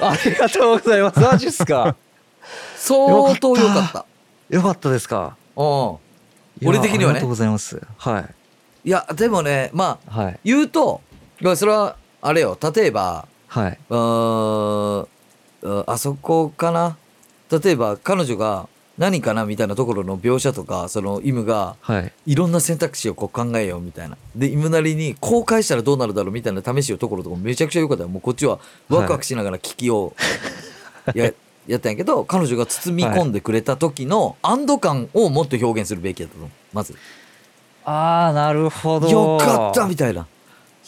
ありがとうございます。マジっすか？(laughs) 相当良かった。よかった。ですか？うん。俺的にはね。ありがとうございます。はい。いやでもねまあはい。言うとまあそれはあれよ例えばはい。うーんうんあそこかな？例えば彼女が何かなみたいなところの描写とかそのイムがはい。いろんな選択肢をこう考えようみたいな。でイムなりにこう返したらどうなるだろうみたいな試しをところとかめちゃくちゃ良かったよ。もうこっちはワクワクしながら聞きをや, (laughs) やったんやけど彼女が包み込んでくれた時の安堵感をもっと表現するべきだったと思う。まず。ああなるほど。よかったみたいな。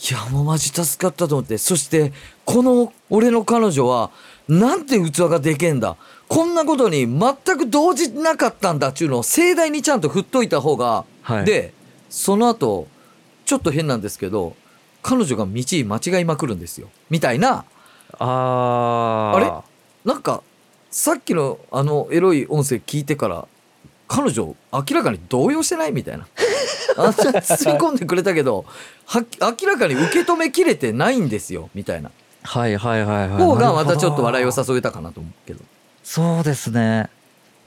いやもうマジ助かったと思って。そしてこの俺の彼女はなんて器がでけんだ。こんなことに全く動じなかったんだっちゅうのを盛大にちゃんと振っといた方が、はい。でその後ちょっと変なんですけど彼女が道間違いまくるんですよ。みたいな。あー。あれ？なんかさっきのあのエロい音声聞いてから彼女明らかに動揺してないみたいな。あんな包み込んでくれたけどは明らかに受け止めきれてないんですよみたいな。はいはいはいはい。方がまたちょっと笑いを誘えたかなと思うけど。そうですね。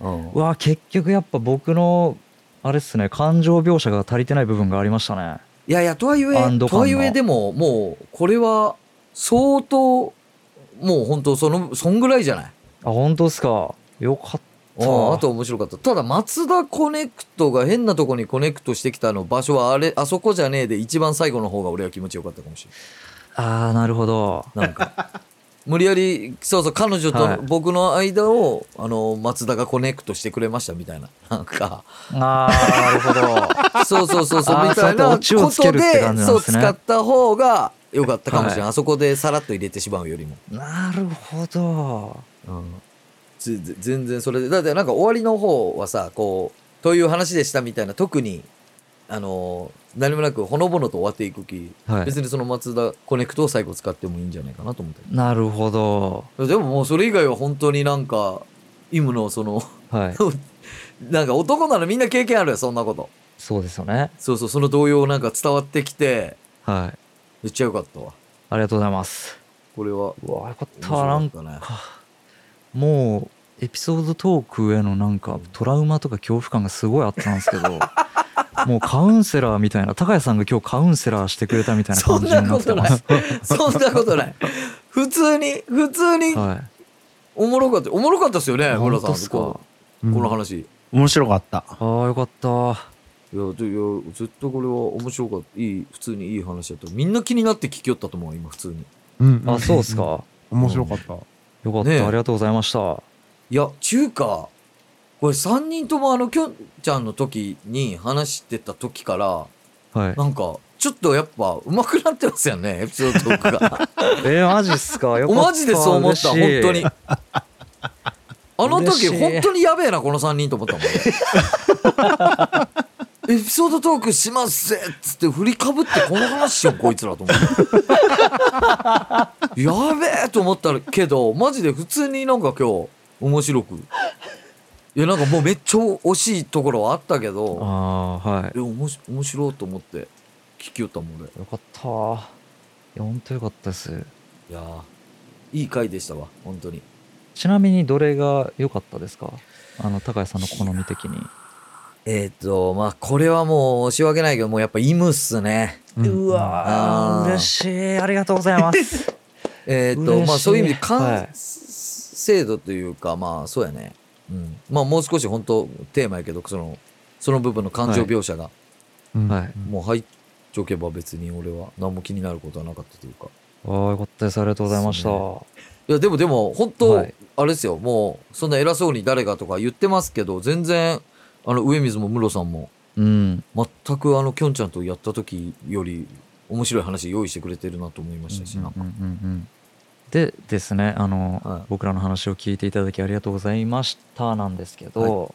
うん。うわ結局やっぱ僕のあれっすね感情描写が足りてない部分がありましたね。いやいやとはいえとはいえでももうこれは相当もう本当そのそんぐらいじゃない？あ本当ですか。よかったあ。あと面白かった。ただマツダコネクトが変なとこにコネクトしてきたの場所はあれあそこじゃねえで一番最後の方が俺は気持ちよかったかもしれああなるほど。ないなんか。(laughs) 無理やりそうそう彼女はい。と僕の間を、あの松田がコネクトしてくれましたみたいな。なんか。ああなるほど。(laughs) そうそうそうそうみたいなそうやってオチをつけるって感じなんでそう使った方がよかったかもしれない、はいあそこでさらっと入れてしまうよりも、なるほど。ぜぜ全然それでだってなんか終わりの方はさこうという話でしたみたいな特にあの何もなくほのぼのと終わっていくき、はい。別にその松田コネクトを最後使ってもいいんじゃないかなと思って。なるほど。でももうそれ以外は本当になんかイムのそのはい。(laughs) なんか男ならみんな経験あるよそんなこと。そうですよね。そうそうその動揺なんか伝わってきてはい。めっちゃよかったわ。ありがとうございます。これは。うわよかったなんかもうエピソードトークへのなんかトラウマとか恐怖感がすごいあったんですけど (laughs) もうカウンセラーみたいな高谷さんが今日カウンセラーしてくれたみたいなそん感じにななことないってます。そんなことない。普通に普通にはい。おもろかった。おもろかったですよね村さんこううん。この話。い面白かった。ああよかった。やでいや絶対これは面白かった。いい普通にいい話だった。みんな気になって聞きよったと思う今普通に。うんあそうです。か。面白かった。よかった、ねえ。ありがとうございました。いや中華これ3人ともあのきょんちゃんの時に話してた時からはい。なんかちょっとやっぱ上手くなってますよね (laughs) エピソードトークが。(laughs) えー、マジっすか？(laughs) よかった。マジでそう思った本当に。あの時本当にやべえなこの3人と思ったもんねエピソードトークしますぜっつって振りかぶってこの話しようこいつらと思って (laughs) やべえと思ったけどマジで普通になんか今日面白く。いやなんかもうめっちゃ惜しいところはあったけどああはい。え面白面白いと思って聞きよったもん俺。いよかった。いや本当よかったです。やーいい回でしたわ本当に。ちなみにどれが良かったですか？あの高谷さんの好み的にえっ、とまあこれはもう申し訳ないけどもうやっぱイムっすね。うん。あー嬉しい。ありがとうございます。(laughs) えっ、とまあそういう意味では完い成度というかまあそうやね。うん。まあもう少し本当テーマやけどそのその部分の感情描写が。うんはい。もう入っちょけば別に俺は何も気になることはなかったというか。ああよかったです。ありがとうございました、いやでもでも本当、はい。あれですよ。もうそんな偉そうに誰がとか言ってますけど全然あの上水も室さんも。うん。全くあのきょんちゃんとやった時より面白い話用意してくれてるなと思いましたし、なんかうんうんうんうん。でですねあの、はい。僕らの話を聞いていただきありがとうございましたなんですけど、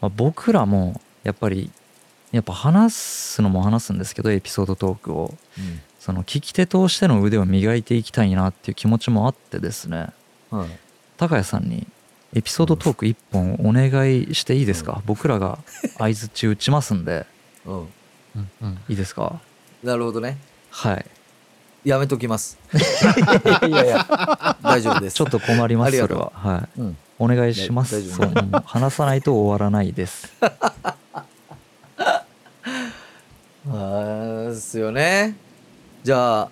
まあ、僕らもやっぱりやっぱ話すのも話すんですけどエピソードトークを。その聞き手としての腕を磨いていきたいなっていう気持ちもあってですね。うんはい、高谷さんにエピソードトーク1本お願いしていいですか、僕らが相づち打ちますんで。うん、うんうん。いいですか？なるほどね。はい。やめときます。(laughs) いやいや大丈夫です。ちょっっと困りますそれは。はい。うん。お願いします。ね大丈夫そう話さないと終わらないです。(laughs) あーですよね。じゃあ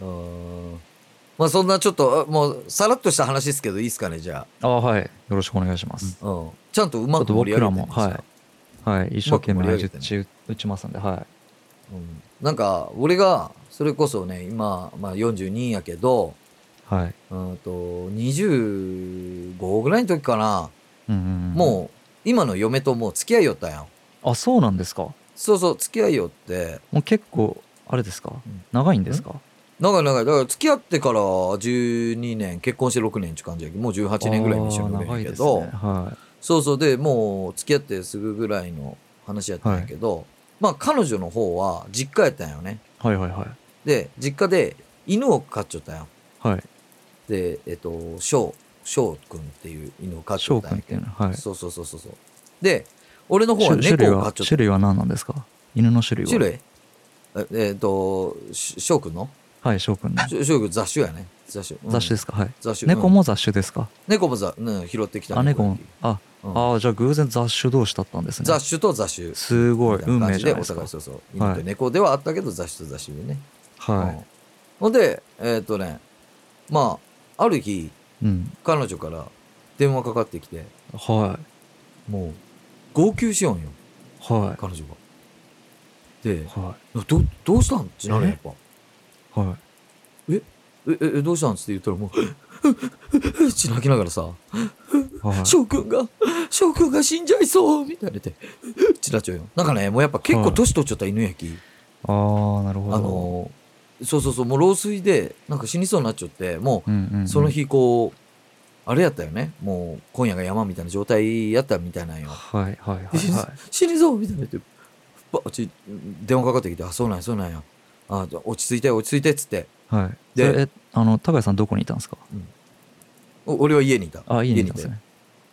うーんまあそんなちょっとあもうさらっとした話ですけどいいですかねじゃあはい。よろしくお願いします。あ、うん、ちゃんとうまく盛り僕らも、上げてみましたはい。はい。一生懸命うまく盛り上げて相づち打ちますんで、はい。うん、なんか俺がそれこそね今、まあ、42やけどはい。うんと25ぐらいの時かな、うんうんうん、もう今の嫁ともう付き合いよったんやんあ、そうなんですか？そうそう付き合いよってもう結構、あれですか？うん長いんですか？長い長い。だから付き合ってから12年結婚して6年って感じやけどもう18年ぐらいに一緒におるんやけど、ね。はそうそう。でもう付き合ってすぐぐらいの話やったんやけど、まあ彼女の方は実家やったんよね。い。はいはいはい。で実家で犬を飼っちゃったんよ。はい。でえっと翔翔くんっていう犬を飼っちゃ翔ったんやけど。は、はい。そうそうそうそうそう。で俺の方は猫を飼っちゃった。種類は何なんですか？犬の種類は？種類？ええっとし翔くんの？はい、翔くんの。し翔くん雑種やね。雑種、うん。雑種ですか？はい。雑種。うん猫も雑種ですか？猫もざ、うん、拾ってきたあ、猫も。あ、うん。あーじゃあ偶然雑種同士だったんですね。雑種と雑種。すごい運命じゃないですか。お互いそうそう。はい。猫ではあったけど雑種と雑種でね、はうん。ほんでえっ、とねまあある日い。うん。彼女から電話かかってきてはもう号泣しようんよい。は彼女が。でい。はどどうしたん？ってなるやっぱ。い。はい。えええどうしたん？って言ったらもう血泣きながらさはい。翔くんが翔くんが死んじゃいそうみたいなて血なっちゃうよなんかねもうやっぱ結構年取っちゃった犬やき、ああ、なるほど。あのそうそうそうもう老衰でなんか死にそうになっちゃってもうその。日こうあれやったよねもう今夜が山みたいな状態やったみたいなんよはいはいはいは死にそうみたいなってバッチ電話かかってきて「あそうなんやそうなんやあ落ち着いて落ち着いて」っつって。い。はい。でで、え、あの、高谷さんどこにいたんですか？お俺は家にいた。あ、家にいたんですて。ね。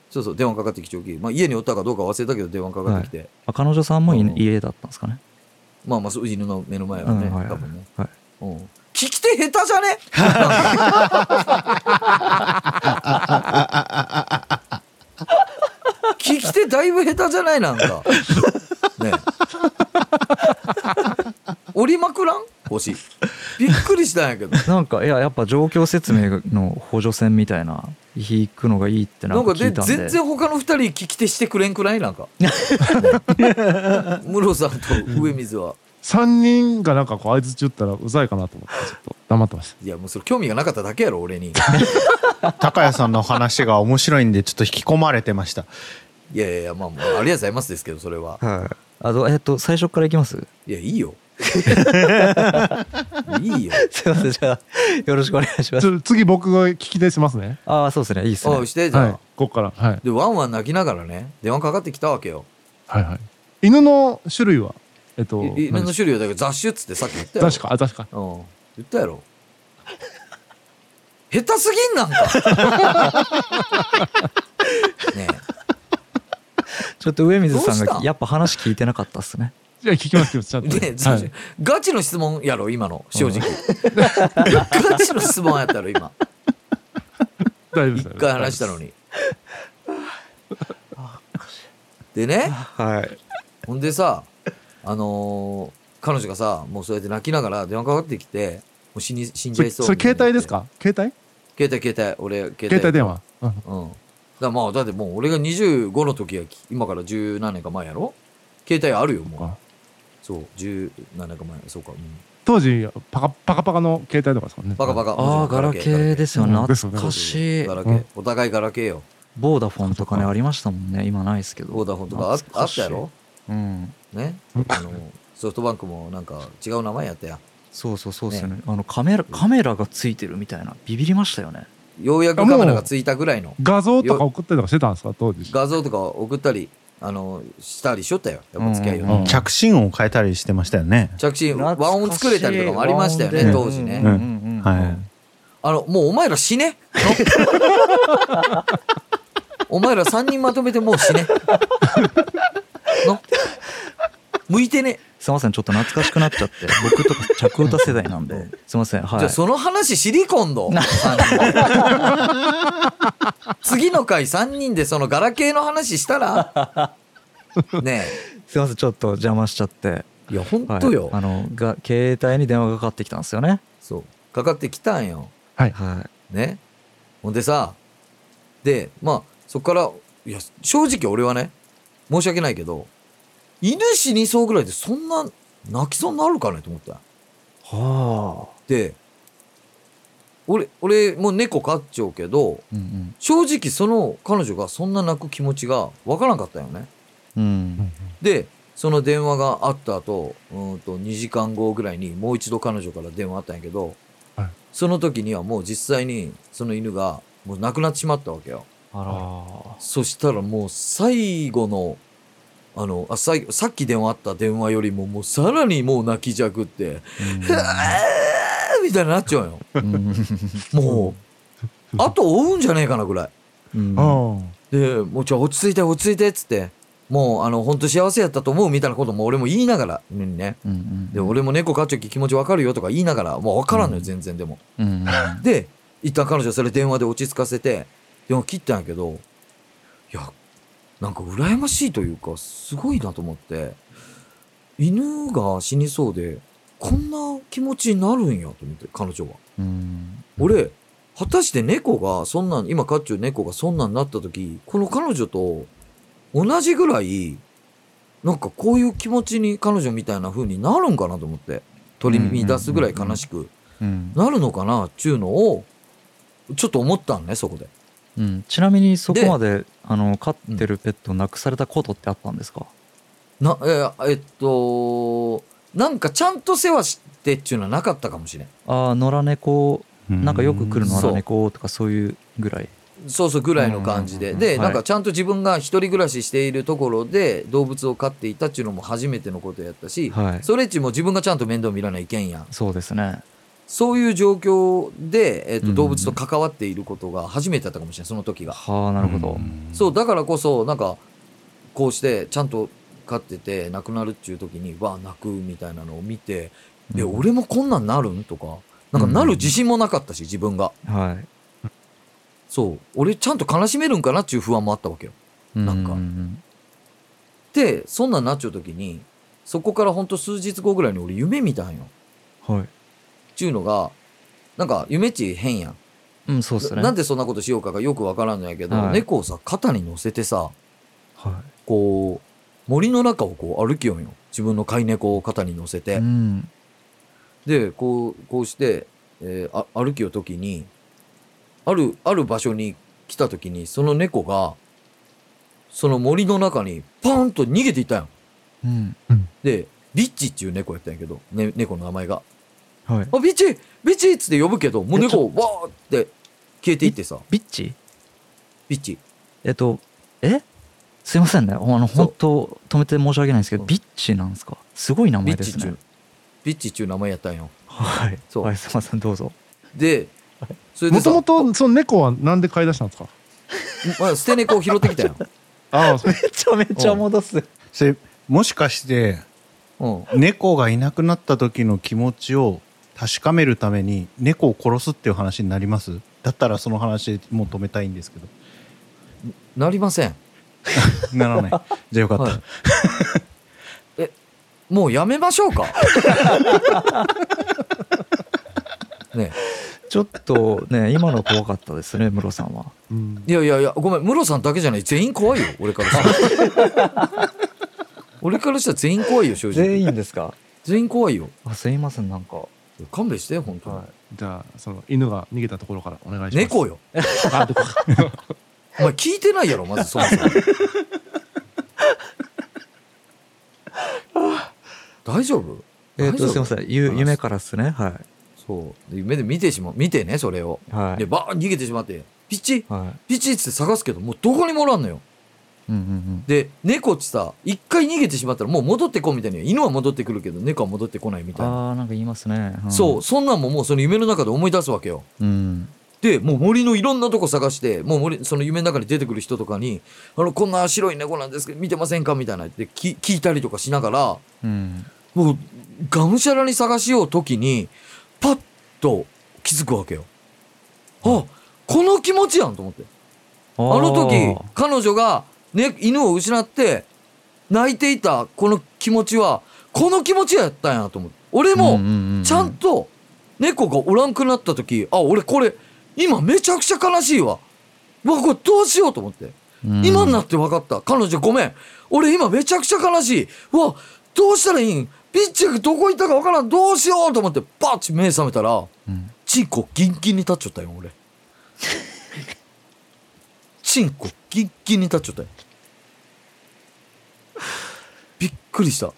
そうそう電話かかってきちゃうき、まあ、家におったかどうか忘れたけど電話かかってきて、あ、彼女さんもいうん。家だったんですかね？まあまあそう犬の目の前はね、うんはいはい。多分ね、はい。うん、聞き手下手じゃね？(laughs) 聞き手だいぶ下手じゃない？なんかね折りまくらん腰びっくりしたんやけど。なんか、いや、やっぱ状況説明の補助線みたいな、引くのがいいってななんんか聞いたんで。全然他の二人聞き手してくれんくない？なんか。(laughs) 室さんと上水は。3人がなんかこう相づち打ったらうざいかなと思ってちょっと黙ってました。いやもうそれ興味がなかっただけやろ俺に。(laughs) 高谷さんの話が面白いんでちょっと引き込まれてましたいやいやいやまあまあありがとうございますですけどそれは。はい。あと、えっと、最初からいきます？いやいいよ。(laughs) いいよ。すいません、じゃあ、よろしくお願いします。次僕が聞き手しますね。ああ、そうですね。いいっすね。おい。してじゃあ、はいこっから。はい。でワンワン泣きながらね電話かかってきたわけよ。はいはい。犬の種類は？えっとい犬の種類はだけど雑種っつってさっき言ったよ確かあ確か。うん。言ったやろ。下手すぎんなんか。(laughs) ねちょっと上水さんどうした？がやっぱ話聞いてなかったっすね。じゃあ聞きますよちゃんえと、ねはい、ガチの質問やろ今の正直。(laughs) ガチの質問やったろ今。大丈夫です。一回話したのに。でねはい。ほんでさあのー彼女がさもうそうやって泣きながら電話かかってきてもう死に死んじゃいそうそれそれ携帯ですか？携帯？携帯携帯俺携帯。携帯電話、うん、うんだまあだってもう俺が25の時は今から十何年か前やろ？携帯あるよもう。あそう十何年か前。そうか、うん、当時パカパカパカの携帯とかですかね。バカバカ。ああガラケーですよ懐かしい。ガラケー。お互いガラケーよ。ボーダフォンとかねありましたもんね。今ないですけど。ボーダフォンとかああったやろ？うん。ね？あのソフトバンクもなんか違う名前やったやん。そうそうそうですよね。あのカメラカメラがついてるみたいな。ビビりましたよねようやくカメラがついたぐらいの。画像とか送ったりとかしてたんですか？当時。画像とか送ったりあのしたりしょったよ。やっぱ付き合いよ、うんうん。着信音を変えたりしてましたよね。着信和音作れたりとかもありましたよね当時ね、はい。あのもうお前ら死ね？の？お前ら3人まとめてもう死ね。の？向いてね？すいませんちょっと懐かしくなっちゃって。(laughs) 僕とか着歌世代なんで。すいませんはい。じゃあその話知り今度次の回3人でそのガラケーの話したら？(laughs) ねすいませんちょっと邪魔しちゃって。えいや本はい。当よ、あのが携帯に電話がかかってきたんですよね。そう。かかってきたんよ。はい。はい。ね。ほんでさでまあそっからいや正直俺はね申し訳ないけど犬死にそうぐらいでそんな泣きそうになるかねと思った。はあ。で俺俺もう猫飼っちゃうけどうん正直その彼女がそんな泣く気持ちがわからんかったよね。うん。うんでその電話があった後うんと2時間後ぐらいにもう一度彼女から電話あったんやけど、はい。その時にはもう実際にその犬がもう亡くなってしまったわけよ。あそしたらもう最後のあのあさいさっき電話あった電話よりももうさらにもう泣きじゃくってら「うわーみたいになっちゃうよ。うん。もうあと追うんじゃねえかなぐらい。うん。あでもうちょ落ち着いて落ち着いてっつって。もうあの本当幸せやったと思うみたいなことも俺も言いながら犬にね。うんうん。で俺も猫飼っちゃう気持ちわかるよとか言いながらもう分からんのよ全然でも。うんうん。で一旦彼女それ電話で落ち着かせて電話切ったんやけどいやなんか羨ましいというかすごいなと思って犬が死にそうでこんな気持ちになるんやと思って彼女は。うん俺果たして猫がそんなん今飼っちゅう猫がそんなんになった時この彼女と同じぐらいなんかこういう気持ちに彼女みたいな風になるんかなと思って取り乱すぐらい悲しくうんなるのかなっちゅうのをちょっと思ったんねそこで。うん。ちなみにそこまであの飼ってるペットを亡くされたことってあったんですか？なえーえっとなんかちゃんと世話してっちゅうのはなかったかもしれん。ああ野良猫なんかよく来る野そう良猫とかそういうぐらい。そうそうぐらいの感じで。で、なんかちゃんと自分が一人暮らししているところで動物を飼っていたっていうのも初めてのことやったし、はい。それっちも自分がちゃんと面倒見らないけんやん。そうですねそういう状況で、えっとうん。動物と関わっていることが初めてだったかもしれない、その時が。はあなるほど。そう、だからこそ、なんか、こうしてちゃんと飼ってて亡くなるっていう時に、わあ、泣くみたいなのを見て、え、うん。俺もこんなんなるん？とか、なんかなる自信もなかったし、自分が。はい。そう、俺ちゃんと悲しめるんかなっていう不安もあったわけよ。なんか。ううんで、そんなんなっちゃう時に、そこからほんと数日後ぐらいに俺夢見たんよ。うんはいちゅうのが、なんか夢っち変やん。うんそうですねなんでそんなことしようかがよくわからんのやけど、はい猫をさ、肩に乗せてさ、はこう、森の中をこう歩きよんよ。自分の飼い猫を肩に乗せいて。うんで、こう、こうして、えーあ歩きよときに、ある、ある場所に来たときに、その猫が、その森の中にパーンと逃げていったんよ。うんで、ビッチっていう猫やったんやけど、ね、猫の名前が。はい。あ、ビッチビッチっつって呼ぶけど、もう猫、わーって消えていってさ、ビッチ？ビッチ。えっとえ？すいませんね。あの本当止めて申し訳ないんですけどうん。ビッチなんですか？すごい名前ですね。ビッチっちゅう名前やったんよ。はい。そう。はいすいませんどうぞ。でそれでもさともとその猫はなんで飼い出したんですか？まあ、捨て猫を拾ってきたよ、(laughs) ああめちゃめちゃ戻す。それもしかしてうん、猫がいなくなった時の気持ちを確かめるために猫を殺すっていう話になります？だったらその話もう止めたいんですけど。なりません、(laughs) ならない。じゃあよかった、はい、えもうやめましょうか？(laughs) ね。ちょっとね今の怖かったですねムロさんは。うん。いやいやいやごめんムロさんだけじゃない。全員怖いよ俺からしたら。(laughs) 俺からしたら全員怖いよ正直。全員ですか？全員怖いよ。あすいませんなんか勘弁して本当に、はい、じゃあその犬が逃げたところからお願いします。猫よ。あ猫か。お前聞いてないやろまずそもそも。(laughs) 大丈夫？えっ、大丈夫？とすいません。ゆ夢からっすね。はそう。夢で見てしまう。見てねそれを。いはい。でバーン逃げてしまって。ピッチ？はピッチって探すけどもうどこにもおらんのよ。いうんうんうん。で猫ってさ一回逃げてしまったらもう戻ってこうみたいな犬は戻ってくるけど猫は戻ってこないみたいな、あーなんか言いますね、んそうそんなんももうその夢の中で思い出すわけよ。うん。でもう森のいろんなとこ探してもう森その夢の中に出てくる人とかに「あのこんな白い猫なんですけど見てませんか?」みたいな。で聞聞いたりとかしながらうん。もうがむしゃらに探しよう時にパッと気づくわけよ。あこの気持ちやんと思って。ああの時彼女が、ね、犬を失って泣いていたこの気持ちはこの気持ちやったんやと思って俺もちゃんと猫がおらんくなった時あ俺これ今めちゃくちゃ悲しいわ。うわこれどうしようと思って。今になって分かった。彼女ごめん。俺今めちゃくちゃ悲しい。うわどうしたらいいん？ピッチがどこ行ったか分からん。どうしようと思ってパッチ目覚めたらうん。チンコギンギンに立っちゃったよ俺チンコギンギンに立っちゃったよ。びっくりした。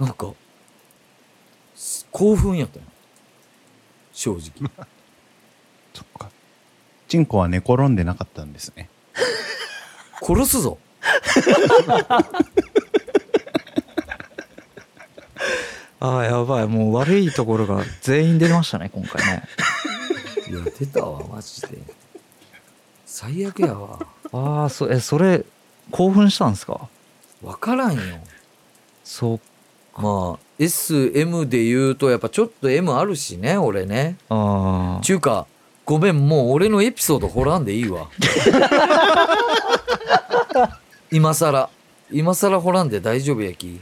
なんかす興奮やったよ。正直。(laughs) そっか。チンコは寝転んでなかったんですね。殺すぞ。(laughs) ああやばい。もう悪いところが全員出ましたね今回ねいや出たわマジで。最悪やわ。ああそえそれ興奮したんですか？分からんよ。そうまあ SM で言うとやっぱちょっと M あるしね俺ね。あちゅうかごめんもう俺のエピソード掘らんでいいわ。(laughs) 今さら今さら掘らんで大丈夫やき。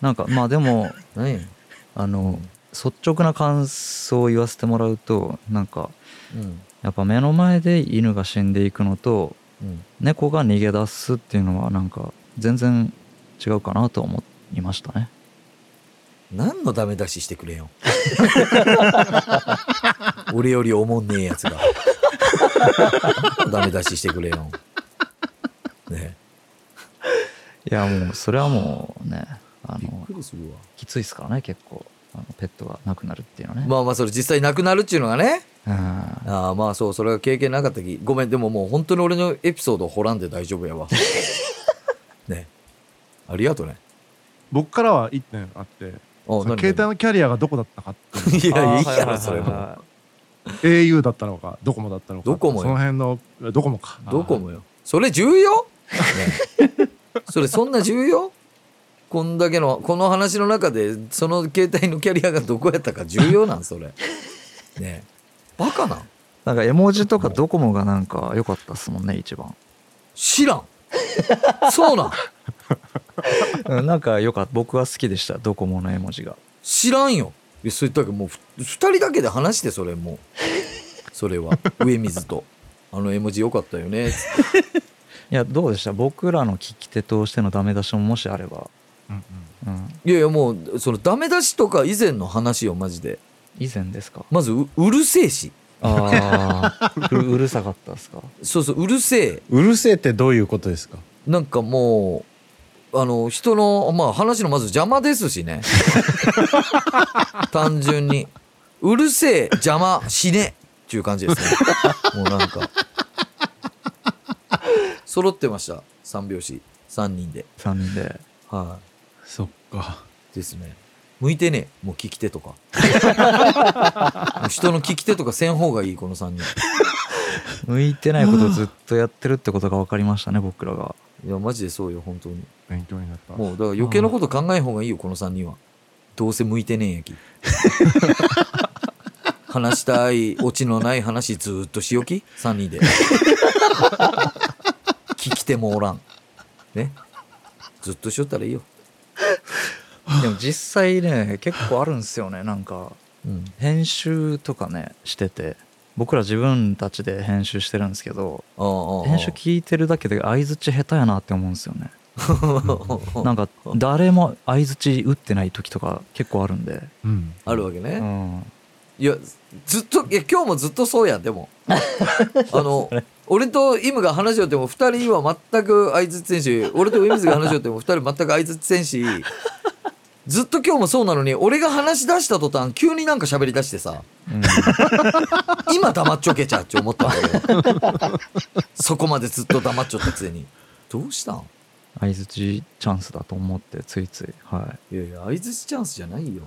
なんかまあでも何？やあの率直な感想を言わせてもらうとなんかうん。やっぱ目の前で犬が死んでいくのとうん。猫が逃げ出すっていうのはなんか全然違うかなと思いましたね。何のダメ出ししてくれよ。(laughs) 俺よりおもんねえやつが。ダメ出ししてくれよ。ね。いやもうそれはもうねあのきついですからね結構あのペットが亡くなるっていうのはね、まあまあそれ実際なくなるっていうのがね。うん。ああまあそうそれが経験なかったきごめんでももう本当に俺のエピソード掘らんで大丈夫やわ。(laughs) ね。ありがとね。僕からは1点あっておその携帯のキャリアがどこだったかっていう (laughs) いやいいやろそれも。は au だったのかドコモだったのか。ドコモよ。その辺のドコモか。ドコモよ。それ重要、ね、それそんな重要？こんだけのこの話の中でその携帯のキャリアがどこやったか重要なんそれ。(laughs) ねバカな。んなんか絵文字とかドコモがなんか良かったっすもんね一番。知らん。そうなん。(laughs) うんなんか良かった。僕は好きでしたドコモの絵文字が。知らんよ。いやそれだけもうふ2人だけで話してそれもう。それは。上水と「あの絵文字よかったよね」(laughs) いやどうでした？僕らの聞き手としてのダメ出しももしあれば、うんうん、いやいやもうそのダメ出しとか以前の話よマジで。以前ですか？まずううるせえし。ああううるさかったですか？そうそううるせえ。うるせえってどういうことですか？なんかもうあの人のまあ話のまず邪魔ですしね。(laughs) 単純に。うるせえ邪魔しねっていう感じですね。もうなんか。(laughs) 揃ってました。三拍子。3人で。3人で。はそっか。いですね。向いてねえ。もう聞き手とか。(laughs) もう人の聞き手とかせん方がいいこの3人。(laughs) 向いてないことをずっとやってるってことが分かりましたね僕らが。いやマジでそうよ本当に。勉強になった。もうだから余計なこと考えん方がいいよこの3人は。どうせ向いてねえんやき。(laughs) 話したいオチのない話ずーっとしよき？3人で。聞き手もおらん。ね？ずっとしよったらいいよ、でも実際ね結構あるんですよねなんか。うん、編集とかねしてて。僕ら自分たちで編集してるんですけど編集聞いてるだけで相づち下手やなって思うんですよね。あ (laughs) なんか誰も相づち打ってない時とか結構あるんで、うん。あるわけね、うん、いやずっといや今日もずっとそうやんでも。(laughs) あの俺とイムが話しよっても2人は全く相づち選手俺とウィムズが話しよっても2人全く相づち選手ずっと今日もそうなのに俺が話し出した途端急になんか喋り出してさうん。今黙っちょけちゃって思ったんだけど。そこまでずっと黙っちょったくせに。どうしたん？相づちチャンスだと思ってついつい。はい。いやいや相づちチャンスじゃないよ。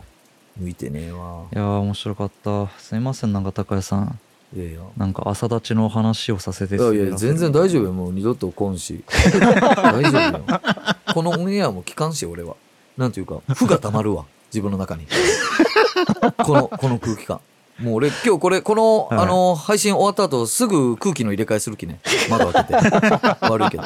向いてねえわ。いやー面白かった。すいませんなんか高谷さん。いやいや。なんか朝立ちの話をさせていやいや全然大丈夫よ。もう二度と来んし。(laughs) 大丈夫よ。このオンエアも聞かんし俺はなんていうか負がたまるわ。(laughs) 自分の中に。このこの空気感。もう俺今日これこの、はい。あの配信終わった後すぐ空気の入れ替えする気ね。窓開けて。(laughs) 悪いけど。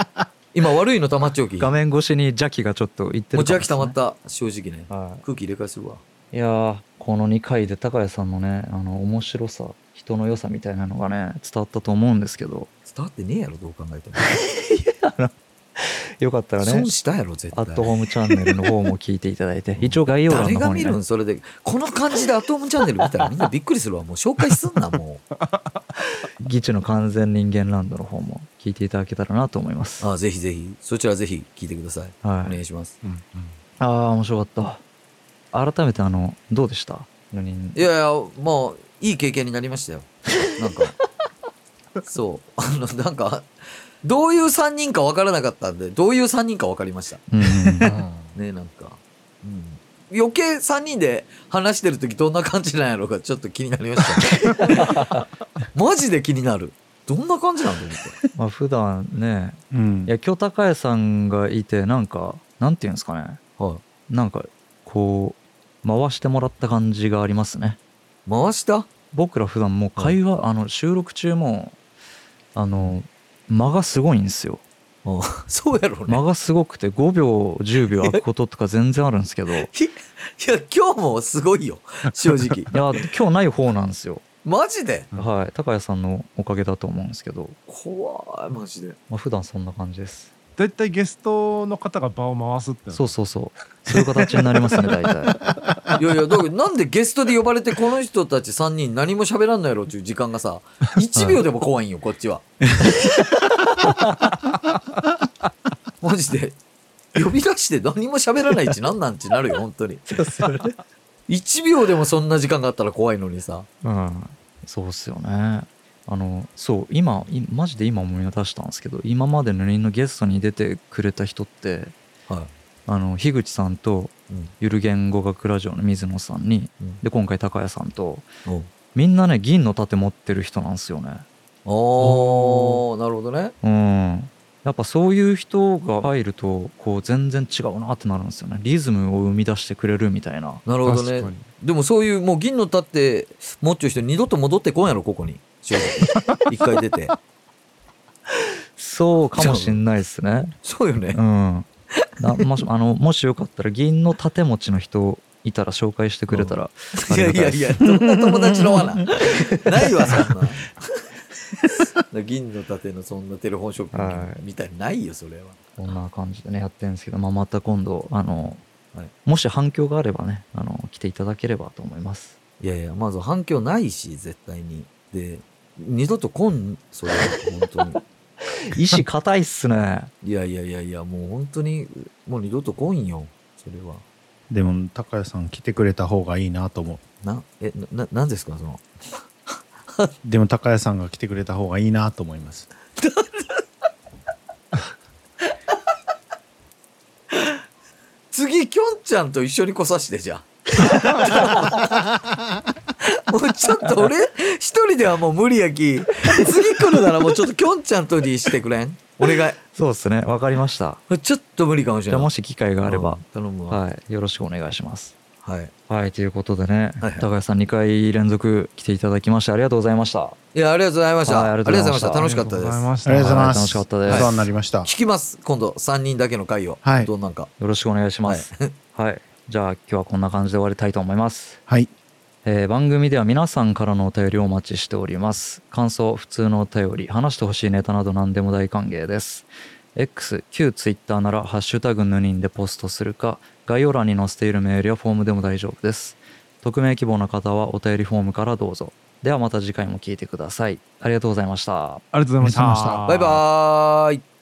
今悪いのたまっちゃうき画面越しに邪気がちょっといってるもう邪気たまっった正直ね。は空気入れ替えするわ。い、いやーこの2回で高谷さんのねあの面白さ人の良さみたいなのがね伝わったと思うんですけど。伝わってねえやろどう考えても、(laughs) (laughs) よかったらね損したやろ絶対。アットホームチャンネルの方も聞いていただいて一応概要欄誰が見の方に、ね、る。ん？それでこの感じでアットホームチャンネル見たらみんなびっくりするわ。もう紹介すんなもう。(laughs) ギチの完全人間ランドの方も聞いていただけたらなと思います。ああぜひぜひ。そちらぜひ聞いてください、はい。お願いします。うんうん。ああ面白かった。改めてあのどうでした？4人。いやいやまあいい経験になりましたよ。なんか。(laughs) そう。あのなんかどういう3人か分からなかったんでどういう3人か分かりました。うん。(laughs) ねなんか、うん、余計3人で話してる時どんな感じなんやろうかちょっと気になりました、ね、(laughs) マジで気になる。どんな感じなんだ思ってまあ普段ね。うん。いや今日高谷さんがいてなんかなんていうんですかね。はい。なんかこう回してもらった感じがありますね。回した？僕ら普段もう会話、あの収録中もあの間がすごいんですよ。うんそうやろうね。間がすごくて5秒10秒空くこととか全然あるんですけど。いいや今日もすごいよ。正直。(laughs) や今日ない方なんですよ。マジで？はい。高谷さんのおかげだと思うんですけど、怖いマジで。まあ、普段そんな感じです大体ゲストの方が場を回すってそうそうそう。そういう形になりますね大体。(laughs) いやいやだからなんでゲストで呼ばれてこの人たち3人何も喋らんのやろっていう時間がさ (laughs) 1秒でも怖いんよこっちは。(laughs) マジで。呼び出して何も喋らないちなんなんちなるよ本当に。1秒でもそんな時間があったら怖いのにさ。うん。そうっすよねあのそう今いマジで今思い出したんですけど今までの人のゲストに出てくれた人ってはあの樋口さんとい、うん。ゆる言語学ラジオの水野さんにうん。で今回高谷さんとおみんなね銀の盾持ってる人なんですよね。おー。なるほどね。うん。やっぱそういう人が入るとこう全然違うなってなるんですよね。リズムを生み出してくれるみたいな。なるほどね。確かに。でもそういうもう銀の立って持っちゅう人二度と戻ってこんやろここに正直一回出て。そうかもしんないですね。そうよね。うん。なもしあのもしよかったら銀の盾持ちの人いたら紹介してくれたらあいやいいやいや、どんな友達の罠。ないわ、そんな。銀の盾のそんなテレフォンショップはい。みたいにないよ、それは。こんな感じでねやってるんですけど、まあ、また今度あの、はい。もし反響があればねあの来ていただければと思います。いやいや、まず反響ないし、絶対に。で、二度とこんそれ本当に。(laughs) 意志固いっすね。いやいやいやいやもう本当にもう二度と来んよそれは。でも高谷さん来てくれた方がいいなと思う。なえな何ですかその？(laughs) でも高谷さんが来てくれた方がいいなと思います。(laughs) 次きょんちゃんと一緒に来さしてじゃあ。もうちょっと俺一人ではもう無理やき。次来るならもうちょっときょんちゃんとにしてくれん？お願いそうですね。わかりました。ちょっと無理かもしじれない。ゃあもし機会があれば。うん頼むわ。はい。よろしくお願いします。はい。はいということでね、はいはい。高橋さん2回連続来ていただきましてありがとうございました。いやありがとうございました、はいありがとうございました。楽しかったですありがとうございました。ありがとうございます。はい楽しかったです。お世話になりました。聞きます。今度3人だけの回を、はい。どうなんか。よろしくお願いします。はい、じゃあ今日はこんな感じで終わりたいと思います。はい。えー番組では皆さんからのお便りをお待ちしております。感想普通のお便り話してほしいネタなど何でも大歓迎です。X 旧 Twitter なら「ハッシュタグぬにん」でポストするか概要欄に載せているメールやフォームでも大丈夫です。匿名希望の方はお便りフォームからどうぞ。ではまた次回も聞いてください。ありがとうございました。ありがとうございました。ありがとうございました。バイバーイ